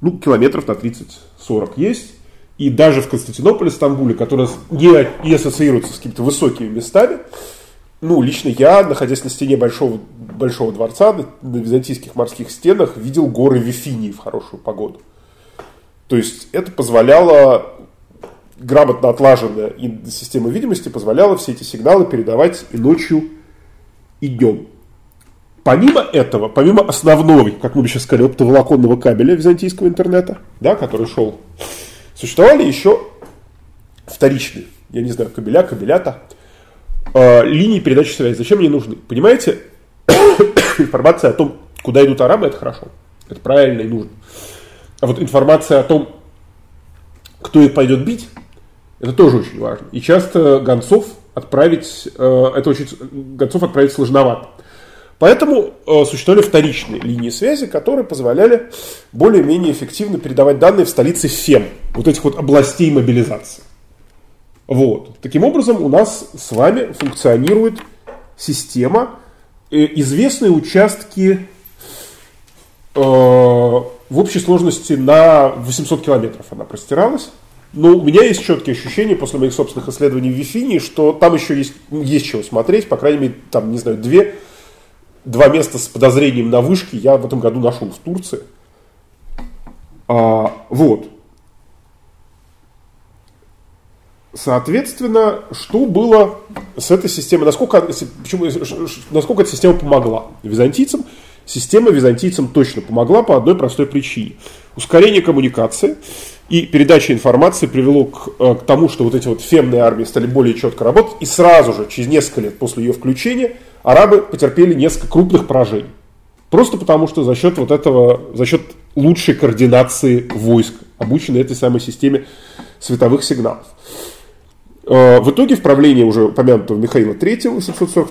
ну, километров на 30-40 есть. И даже в Константинополе, Стамбуле, который не, не ассоциируется с какими-то высокими местами, ну, лично я, находясь на стене Большого, Большого дворца, на, на византийских морских стенах, видел горы Вифинии в хорошую погоду. То есть это позволяло, грамотно отлаженная система видимости позволяла все эти сигналы передавать и ночью, и днем. Помимо этого, помимо основного, как мы бы сейчас сказали, оптоволоконного кабеля византийского интернета, да, который шел, существовали еще вторичные, я не знаю, кабеля, кабелята, э, линии передачи связи. Зачем они нужны? Понимаете, информация о том, куда идут арабы, это хорошо. Это правильно и нужно. А вот информация о том, кто их пойдет бить, это тоже очень важно. И часто гонцов отправить, э, это очень, гонцов отправить сложновато. Поэтому э, существовали вторичные линии связи, которые позволяли более-менее эффективно передавать данные в столице ФЕМ, вот этих вот областей мобилизации. Вот. Таким образом, у нас с вами функционирует система, э, известные участки в общей сложности на 800 километров она простиралась. Но у меня есть четкие ощущения после моих собственных исследований в Вифинии, что там еще есть, есть чего смотреть, по крайней мере, там, не знаю, две два места с подозрением на вышки я в этом году нашел в Турции. А, вот. Соответственно, что было с этой системой? Насколько, почему, насколько эта система помогла византийцам? Система византийцам точно помогла по одной простой причине. Ускорение коммуникации и передача информации привело к, э, к тому, что вот эти вот фемные армии стали более четко работать. И сразу же, через несколько лет после ее включения, арабы потерпели несколько крупных поражений. Просто потому, что за счет вот этого, за счет лучшей координации войск, обученной этой самой системе световых сигналов. Э, в итоге в правлении уже упомянутого Михаила III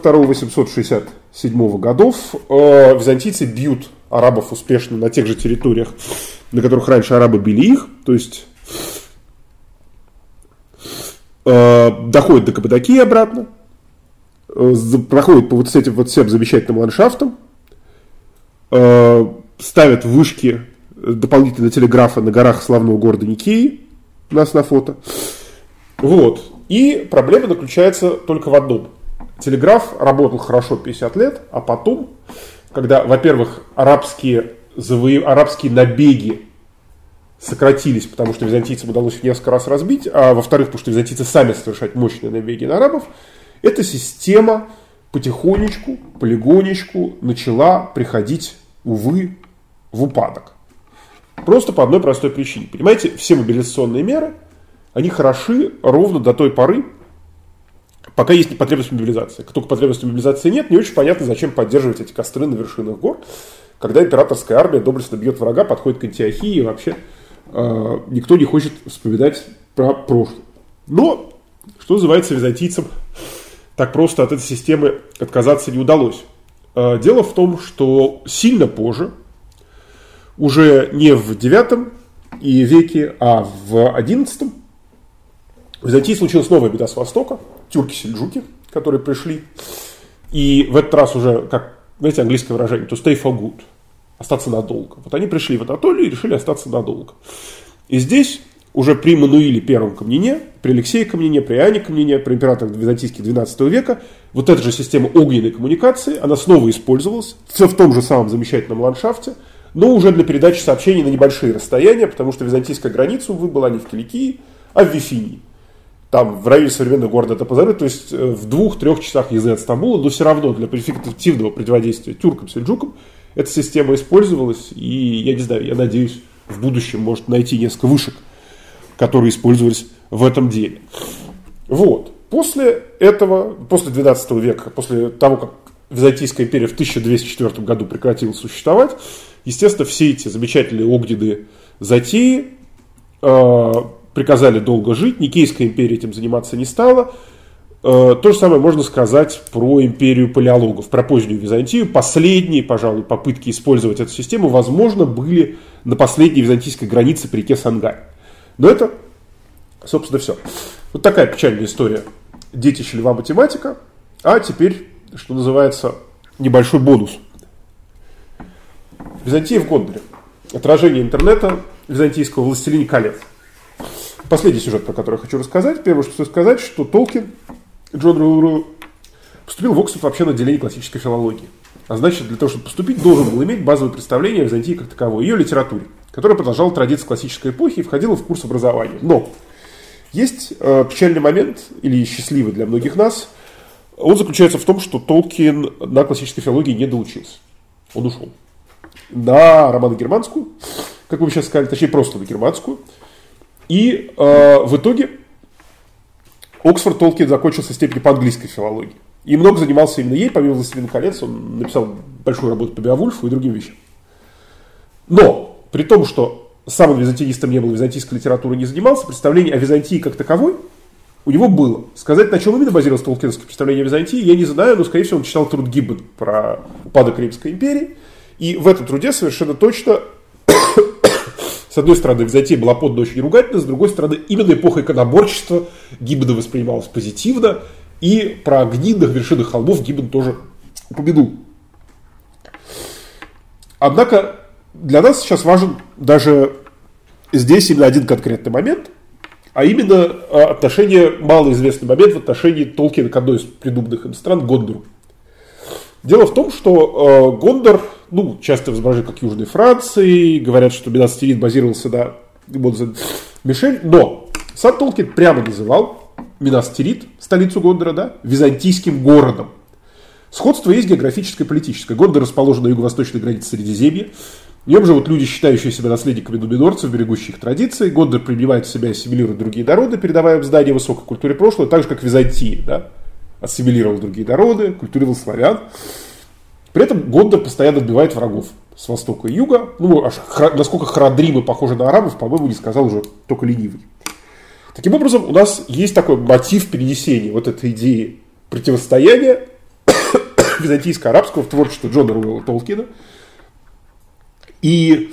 842-867 годов э, византийцы бьют арабов успешно на тех же территориях, на которых раньше арабы били их, то есть э, доходят до Каппадокии обратно, проходит по вот этим вот всем замечательным ландшафтам, ставят вышки дополнительно телеграфа на горах славного города Никеи, нас на фото. Вот. И проблема заключается только в одном. Телеграф работал хорошо 50 лет, а потом, когда, во-первых, арабские, завоев... арабские набеги сократились, потому что византийцам удалось несколько раз разбить, а во-вторых, потому что византийцы сами совершать мощные набеги на арабов, эта система потихонечку, полигонечку начала приходить, увы, в упадок. Просто по одной простой причине. Понимаете, все мобилизационные меры, они хороши ровно до той поры, пока есть потребность в мобилизации. Как только потребности в мобилизации нет, не очень понятно, зачем поддерживать эти костры на вершинах гор, когда императорская армия доблестно бьет врага, подходит к Антиохии, и вообще э, никто не хочет вспоминать про прошлое. Но, что называется византийцам, так просто от этой системы отказаться не удалось. А, дело в том, что сильно позже, уже не в 9 и веке, а в 11 в Византии случилась новая беда с Востока, тюрки-сельджуки, которые пришли, и в этот раз уже, как, знаете, английское выражение, to stay for good, остаться надолго. Вот они пришли в Анатолию и решили остаться надолго. И здесь уже при Мануиле I Камнине, при Алексее Камнине, при Иоанне Камнине, при императорах византийских XII века, вот эта же система огненной коммуникации, она снова использовалась, все в том же самом замечательном ландшафте, но уже для передачи сообщений на небольшие расстояния, потому что византийская граница, увы, была не в Киликии, а в Вифинии. Там в районе современного города Тапазары, то есть э, в двух-трех часах езды от Стамбула, но все равно для эффективного противодействия тюркам-сельджукам эта система использовалась, и я не знаю, я надеюсь, в будущем может найти несколько вышек которые использовались в этом деле. Вот. После этого, после 12 века, после того, как Византийская империя в 1204 году прекратила существовать, естественно, все эти замечательные огненные затеи э, приказали долго жить, Никейская империя этим заниматься не стала. Э, то же самое можно сказать про империю палеологов, про позднюю Византию. Последние, пожалуй, попытки использовать эту систему, возможно, были на последней византийской границе при реке Сангай. Но это, собственно, все. Вот такая печальная история. Детище льва математика. А теперь, что называется, небольшой бонус. Византия в Гондоре. Отражение интернета византийского «Властелине колец». Последний сюжет, про который я хочу рассказать. Первое, что сказать, что Толкин, Джон Руэлл, поступил в Оксфорд вообще на отделение классической филологии. А значит, для того, чтобы поступить, должен был иметь базовое представление о Византии как таковой, ее литературе, которая продолжала традиции классической эпохи и входила в курс образования. Но есть э, печальный момент, или счастливый для многих нас, он заключается в том, что Толкин на классической филологии не доучился. Он ушел. На романо-германскую, как вы сейчас сказали, точнее просто на германскую. И э, в итоге Оксфорд Толкин закончился степень по английской филологии. И много занимался именно ей, помимо «Властелина колец», он написал большую работу по Беовульфу и другим вещам. Но, при том, что сам он византиистом не был, византийской литературой не занимался, представление о Византии как таковой у него было. Сказать, на чем именно базировалось толкинское представление о Византии, я не знаю, но, скорее всего, он читал труд Гиббон про упадок Римской империи. И в этом труде совершенно точно с одной стороны, Византия была подана очень ругательно, с другой стороны, именно эпоха иконоборчества Гиббона воспринималась позитивно, и про гнидных вершинах холмов Гиббон тоже упомянул. Однако для нас сейчас важен даже здесь именно один конкретный момент, а именно отношение, малоизвестный момент в отношении Толкина к одной из придуманных им стран, Гондору. Дело в том, что э, Гондор, ну, часто изображают как Южной Франции, говорят, что Минастерит базировался на Мишель, но сам Толкин прямо называл Минастерит, столицу Гондора, да, византийским городом. Сходство есть географическое и политическое. Гондор расположен на юго-восточной границе Средиземья. В нем живут люди, считающие себя наследниками нуминорцев, берегущих их традиции. Гондор принимает в себя и ассимилирует другие народы, передавая им здание высокой культуре прошлого, так же, как Византия. Да? Ассимилировал другие народы, культурировал славян. При этом Гондор постоянно отбивает врагов с востока и юга. Ну, аж хра, насколько храдримы похожи на арабов, по-моему, не сказал уже только ленивый. Таким образом, у нас есть такой мотив перенесения вот этой идеи противостояния византийско-арабского в творчество Джона Руэлла Толкина. И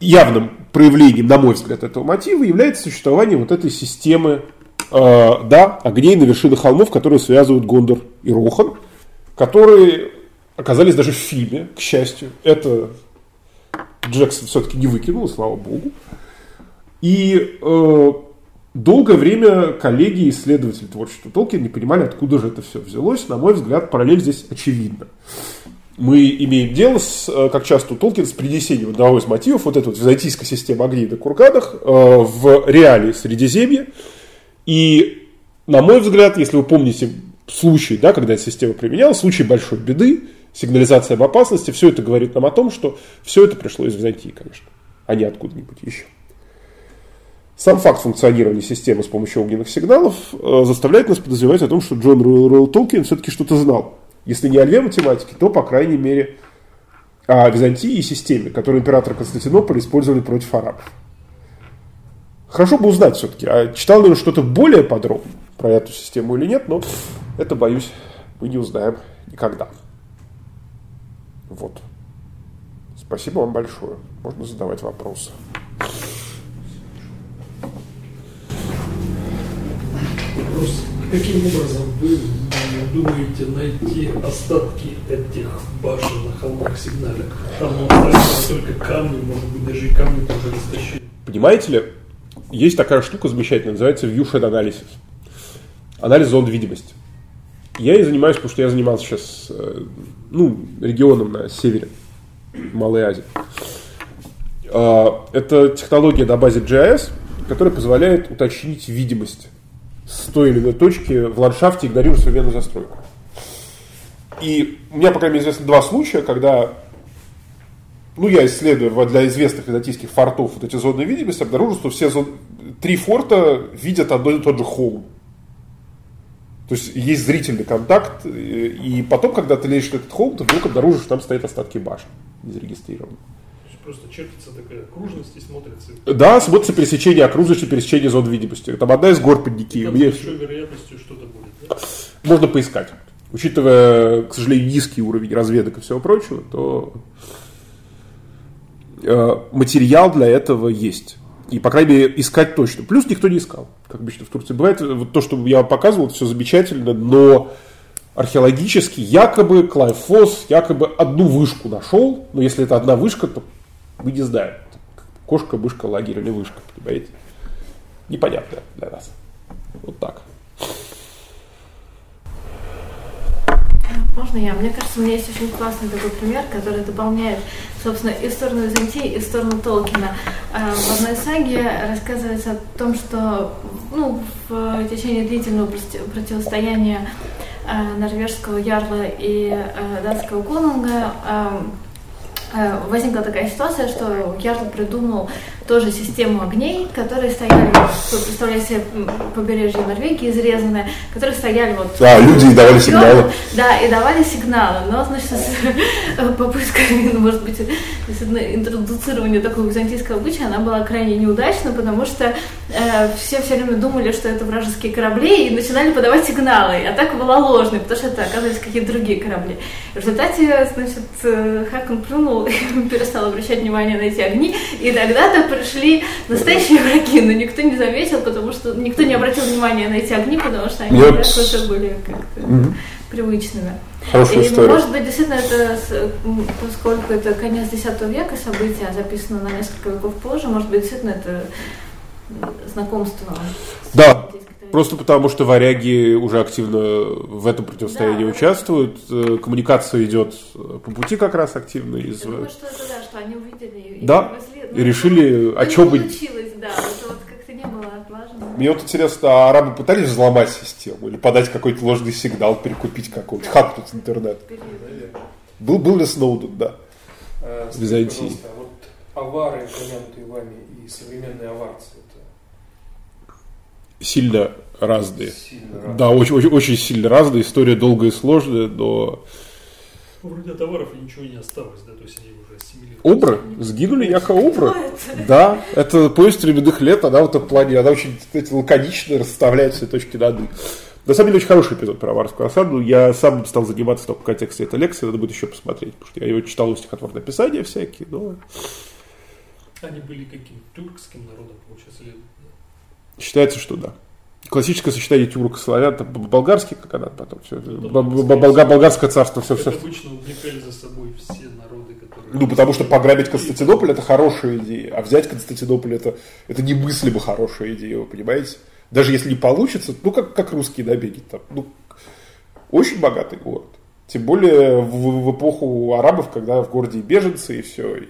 явным проявлением, на мой взгляд, этого мотива является существование вот этой системы э, да, огней на вершинах холмов, которые связывают Гондор и Рохан, которые оказались даже в фильме, к счастью. Это Джексон все-таки не выкинул, слава богу. И э, долгое время коллеги и исследователи творчества Толкина не понимали, откуда же это все взялось. На мой взгляд, параллель здесь очевидна. Мы имеем дело, с, э, как часто у Толкина, с принесением одного из мотивов, вот этой вот византийской системы огней на курганах, э, в реалии Средиземья. И, на мой взгляд, если вы помните случай, да, когда эта система применялась, случай большой беды, сигнализация об опасности, все это говорит нам о том, что все это пришло из Византии, конечно, а не откуда-нибудь еще. Сам факт функционирования системы с помощью огненных сигналов э, заставляет нас подозревать о том, что Джон Руэлл Руэлл Толкин все-таки что-то знал. Если не о льве математики, то, по крайней мере, о Византии и системе, которую император Константинополя использовали против арабов. Хорошо бы узнать все-таки, а читал ли он что-то более подробно про эту систему или нет, но это, боюсь, мы не узнаем никогда. Вот. Спасибо вам большое. Можно задавать вопросы. Вопрос. Каким образом вы думаете найти остатки этих башен на холмах сигналек? Там остались только камни, может быть, даже и камни тоже растащили. Понимаете ли, есть такая штука замечательная, называется viewshed analysis. Анализ зон видимости. Я ей занимаюсь, потому что я занимался сейчас э, ну, регионом на севере Малой Азии. А, это технология на базе GIS, которая позволяет уточнить видимость с той или иной точки в ландшафте, игнорируя современную застройку. И у меня, по крайней мере, известно два случая, когда ну, я исследую для известных византийских фортов вот эти зоны видимости, обнаружил, что все зоны, три форта видят одно и тот же холм. То есть есть зрительный контакт, и потом, когда ты лезешь на этот холм, ты вдруг обнаружишь, что там стоят остатки башен, не зарегистрированы просто чертится такая окружность и смотрится. Да, смотрится пересечение окружности, пересечение зон видимости. Там одна из гор под Ники. Там с большой вероятностью что-то будет. Да? Можно поискать. Учитывая, к сожалению, низкий уровень разведок и всего прочего, то э, материал для этого есть. И, по крайней мере, искать точно. Плюс никто не искал. Как обычно в Турции бывает. Вот то, что я показывал, все замечательно, но археологически якобы Клайв якобы одну вышку нашел, но если это одна вышка, то мы не знаем, Кошка, мышка, лагерь или вышка, понимаете? Непонятно для нас. Вот так. Можно я? Мне кажется, у меня есть очень классный такой пример, который дополняет, собственно, и сторону Византии, и сторону Толкина. А, в одной саге рассказывается о том, что ну, в течение длительного противостояния а, норвежского ярла и а, датского конунга возникла такая ситуация, что Ярл придумал тоже систему огней, которые стояли, представляете себе побережье Норвегии изрезанное, которые стояли вот... А, люди давали сигналы. Да, и давали сигналы, но, значит, с попыткой, ну, может быть, интродуцирования такого византийского обычая, она была крайне неудачна, потому что э, все все время думали, что это вражеские корабли, и начинали подавать сигналы, а так была ложной, потому что это оказывались какие-то другие корабли. В результате, значит, э, Хакон плюнул и перестал обращать внимание на эти огни, и тогда-то пришли настоящие враги, но никто не заметил, потому что никто не обратил внимания на эти огни, потому что они Нет. уже были как-то привычными. Хорошая и, история. может быть, действительно, это, поскольку это конец X века события, записано на несколько веков позже, может быть, действительно, это знакомство. Да, Просто потому, что варяги уже активно в этом противостоянии да, участвуют. Да. Коммуникация идет по пути как раз активно. Из... Я думаю, что это да, что они увидели и, да. и, и решили, о чем бы... получилось, да, это вот как-то не было отлажено. Мне вот интересно, а арабы пытались взломать систему или подать какой-то ложный сигнал, перекупить какой-то, хакнуть интернет? Был, был ли Сноуден, да, а, Византии? А вот авары, упомянутые вами, и современные аварцы, сильно разные. Сильно да, очень, очень, очень сильно разные. История долгая и сложная, но... Вроде товаров и ничего не осталось, да, то есть они уже ассимилировались. Обры? Сгинули яко обры? Да, это повесть временных лет, она в этом плане, она очень кстати, лаконично расставляет все точки над «и». На самом деле очень хороший эпизод про Аварскую осаду. Я сам стал заниматься в контексте этой лекции, надо будет еще посмотреть, потому что я его читал у стихотворное описания всякие, но... Они были каким? Тюркским народом, получается, или Считается, что да. Классическое сочетание тюрок славян, там, болгарский, она потом все, ну, болга, болгарское царство, все, все. Обычно увлекали за собой все народы, которые... Ну, потому что пограбить Константинополь это хорошая идея, а взять Константинополь это, это немыслимо хорошая идея, вы понимаете? Даже если не получится, ну, как, как русские набеги там, ну, очень богатый город. Тем более в, в эпоху арабов, когда в городе и беженцы, и все, и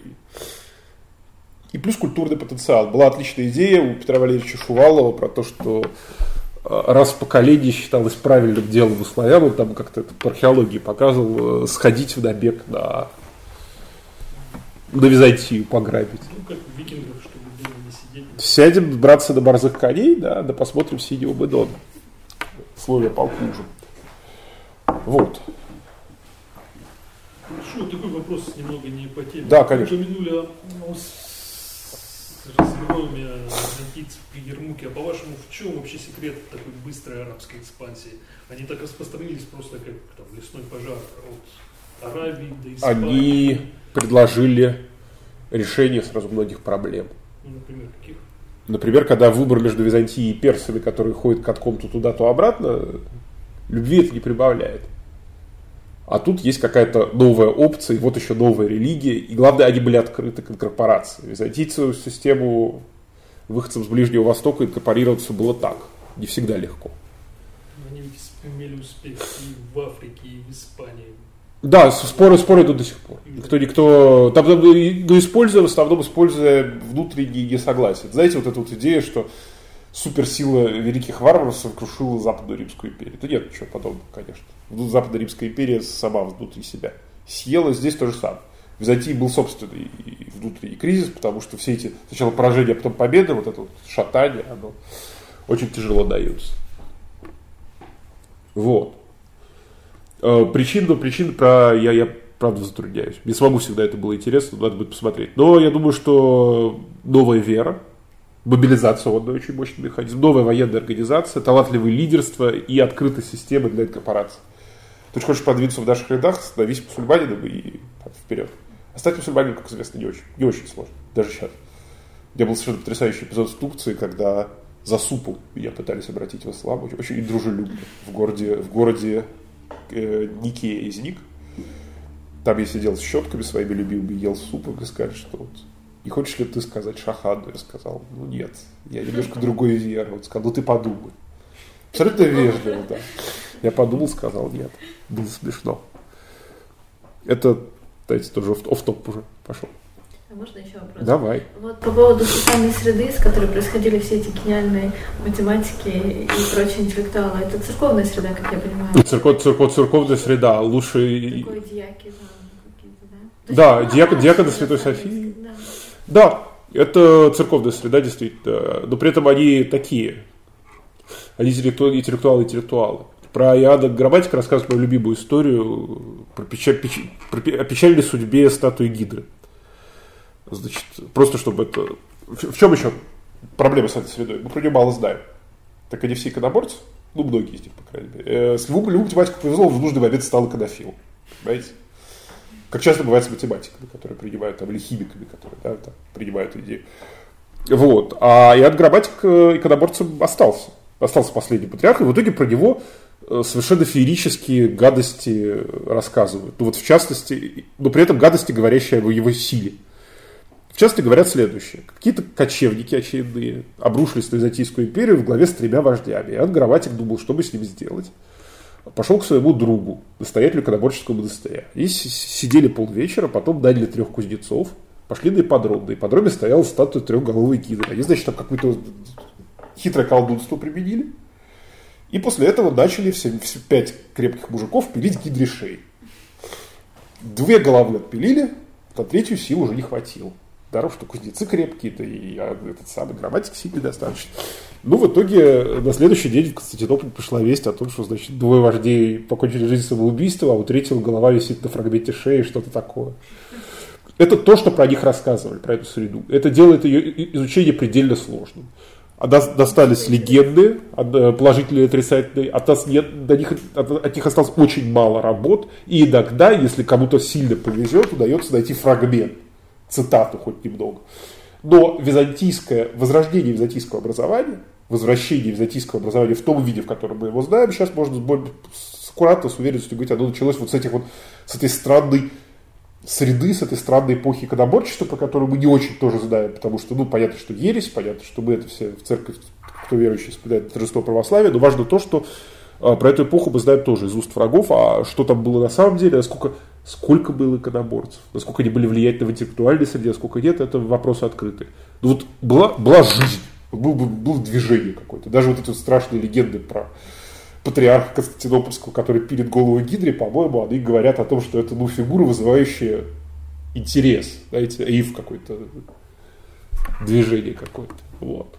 и плюс культурный потенциал. Была отличная идея у Петра Валерьевича Шувалова про то, что э, раз в поколении считалось правильным делом у славян, он там как-то это по археологии показывал, э, сходить в набег на, на Византию, пограбить. Ну, как викингов, чтобы дома не сидеть. Сядем браться на борзых коней, да, да посмотрим синего Бедона. Словия полхуже. Вот. Хорошо, такой вопрос немного не по теме. Да, конечно. Вы упомянули о разгроме византийцев при Ермуке. А по-вашему, в чем вообще секрет такой быстрой арабской экспансии? Они так распространились просто как там, лесной пожар от Аравии до Испании. Они предложили решение сразу многих проблем. Ну, например, каких? Например, когда выбор между Византией и персами, которые ходят катком то туда, то обратно, любви это не прибавляет. А тут есть какая-то новая опция, и вот еще новая религия. И главное, они были открыты к инкорпорации. Византийцы в систему выходцам с Ближнего Востока инкорпорироваться было так. Не всегда легко. Они имели успех и в Африке, и в Испании. Да, споры, споры идут до сих пор. Никто, никто, там, там, ну, используя, в основном используя внутренние несогласия. Знаете, вот эта вот идея, что суперсила великих варваров сокрушила Западную Римскую империю. Да нет ничего подобного, конечно. Западная Римская империя сама внутри себя съела. Здесь то же самое. В Византии был собственный внутренний кризис, потому что все эти сначала поражения, а потом победы, вот это вот шатание, оно очень тяжело дается. Вот. Э, причина, причина про я, я правда затрудняюсь. Мне самому всегда это было интересно, надо будет посмотреть. Но я думаю, что новая вера, мобилизационный очень мощный механизм, новая военная организация, талантливое лидерство и открытая система для инкорпорации. Ты хочешь продвинуться в наших рядах, становись мусульманином и так, вперед. А стать мусульманином, как известно, не очень, не очень сложно, даже сейчас. У меня был совершенно потрясающий эпизод в Турции, когда за супу меня пытались обратить в ислам, очень, очень дружелюбно, в городе, в городе э, Нике из Ник. Там я сидел с щетками своими любимыми, ел суп, и сказали, что вот не хочешь ли ты сказать шахаду? Я сказал, ну нет, я немножко другой веры. Он сказал, ну ты подумай. Абсолютно вежливо, да. Я подумал, сказал нет. Было смешно. Это, знаете, тоже оф-топ уже пошел. А можно еще вопрос? Давай. Вот по поводу социальной среды, с которой происходили все эти гениальные математики и прочие интеллектуалы, это церковная среда, как я понимаю. Церков, церков, церковная среда, лучше... Такой там какие-то, да? Да, диакон, диакон Святой Софии. Да. Это церковная среда, действительно. Но при этом они такие. Они интеллектуалы, интеллектуалы. Про Иоанна Грамматика рассказывает мою любимую историю про, печаль, печ, про о печальной судьбе статуи Гидры. Значит, просто чтобы это... В, в чем еще проблема с этой средой? Мы про нее мало знаем. Так они все иконоборцы, ну, многие из них, по крайней мере. Э, с любым, любым повезло, в нужный момент стал иконофилом. Понимаете? Как часто бывает с математиками, которые принимают, там, или химиками, которые да, там, принимают идею. Вот. А Иоанн Грамматик э, иконоборцем остался. Остался последний патриарх, и в итоге про него э, совершенно феерические гадости рассказывают. Ну вот в частности, но при этом гадости, говорящие о его силе. В частности, говорят следующее. Какие-то кочевники очередные обрушились на Византийскую империю в главе с тремя вождями. Иоанн Грамматик думал, что бы с ними сделать. Пошел к своему другу, настоятелю Коноборческого монастыря. И сидели полвечера, потом наняли трех кузнецов, пошли на ипподром. На ипподроме стояла статуя трехголовой гидры. Они, значит, там какое-то хитрое колдунство применили. И после этого начали все, все пять крепких мужиков пилить гидре шеи. Две головы отпилили, на третью силу уже не хватило. Даров, что кузнецы крепкие, да и а, этот самый грамматик сильный достаточно. Ну, в итоге, на следующий день в Константинополь пришла весть о том, что, значит, двое вождей покончили жизнь самоубийством, а у третьего голова висит на фрагменте шеи, что-то такое. Это то, что про них рассказывали, про эту среду. Это делает ее изучение предельно сложным. А достались легенды, положительные и отрицательные, от, нас нет, до них, от, от них осталось очень мало работ, и иногда, если кому-то сильно повезет, удается найти фрагмент цитату хоть немного. Но византийское, возрождение византийского образования, возвращение византийского образования в том виде, в котором мы его знаем, сейчас можно с, аккуратно, с уверенностью говорить, оно началось вот с этих вот, с этой странной среды, с этой странной эпохи иконоборчества, про которую мы не очень тоже знаем, потому что, ну, понятно, что ересь, понятно, что мы это все в церковь, кто верующий, исповедает торжество православия, но важно то, что а, про эту эпоху мы знаем тоже из уст врагов, а что там было на самом деле, насколько Сколько было иконоборцев, насколько они были влиятельны в интеллектуальной среде, сколько нет, это вопросы открытые. Ну вот была, была жизнь, был, был, было движение какое-то. Даже вот эти страшные легенды про патриарха Константинопольского, который перед головой Гидре, по-моему, они говорят о том, что это ну, фигура, вызывающая интерес, знаете, ив какой-то, движение какое-то. Вот.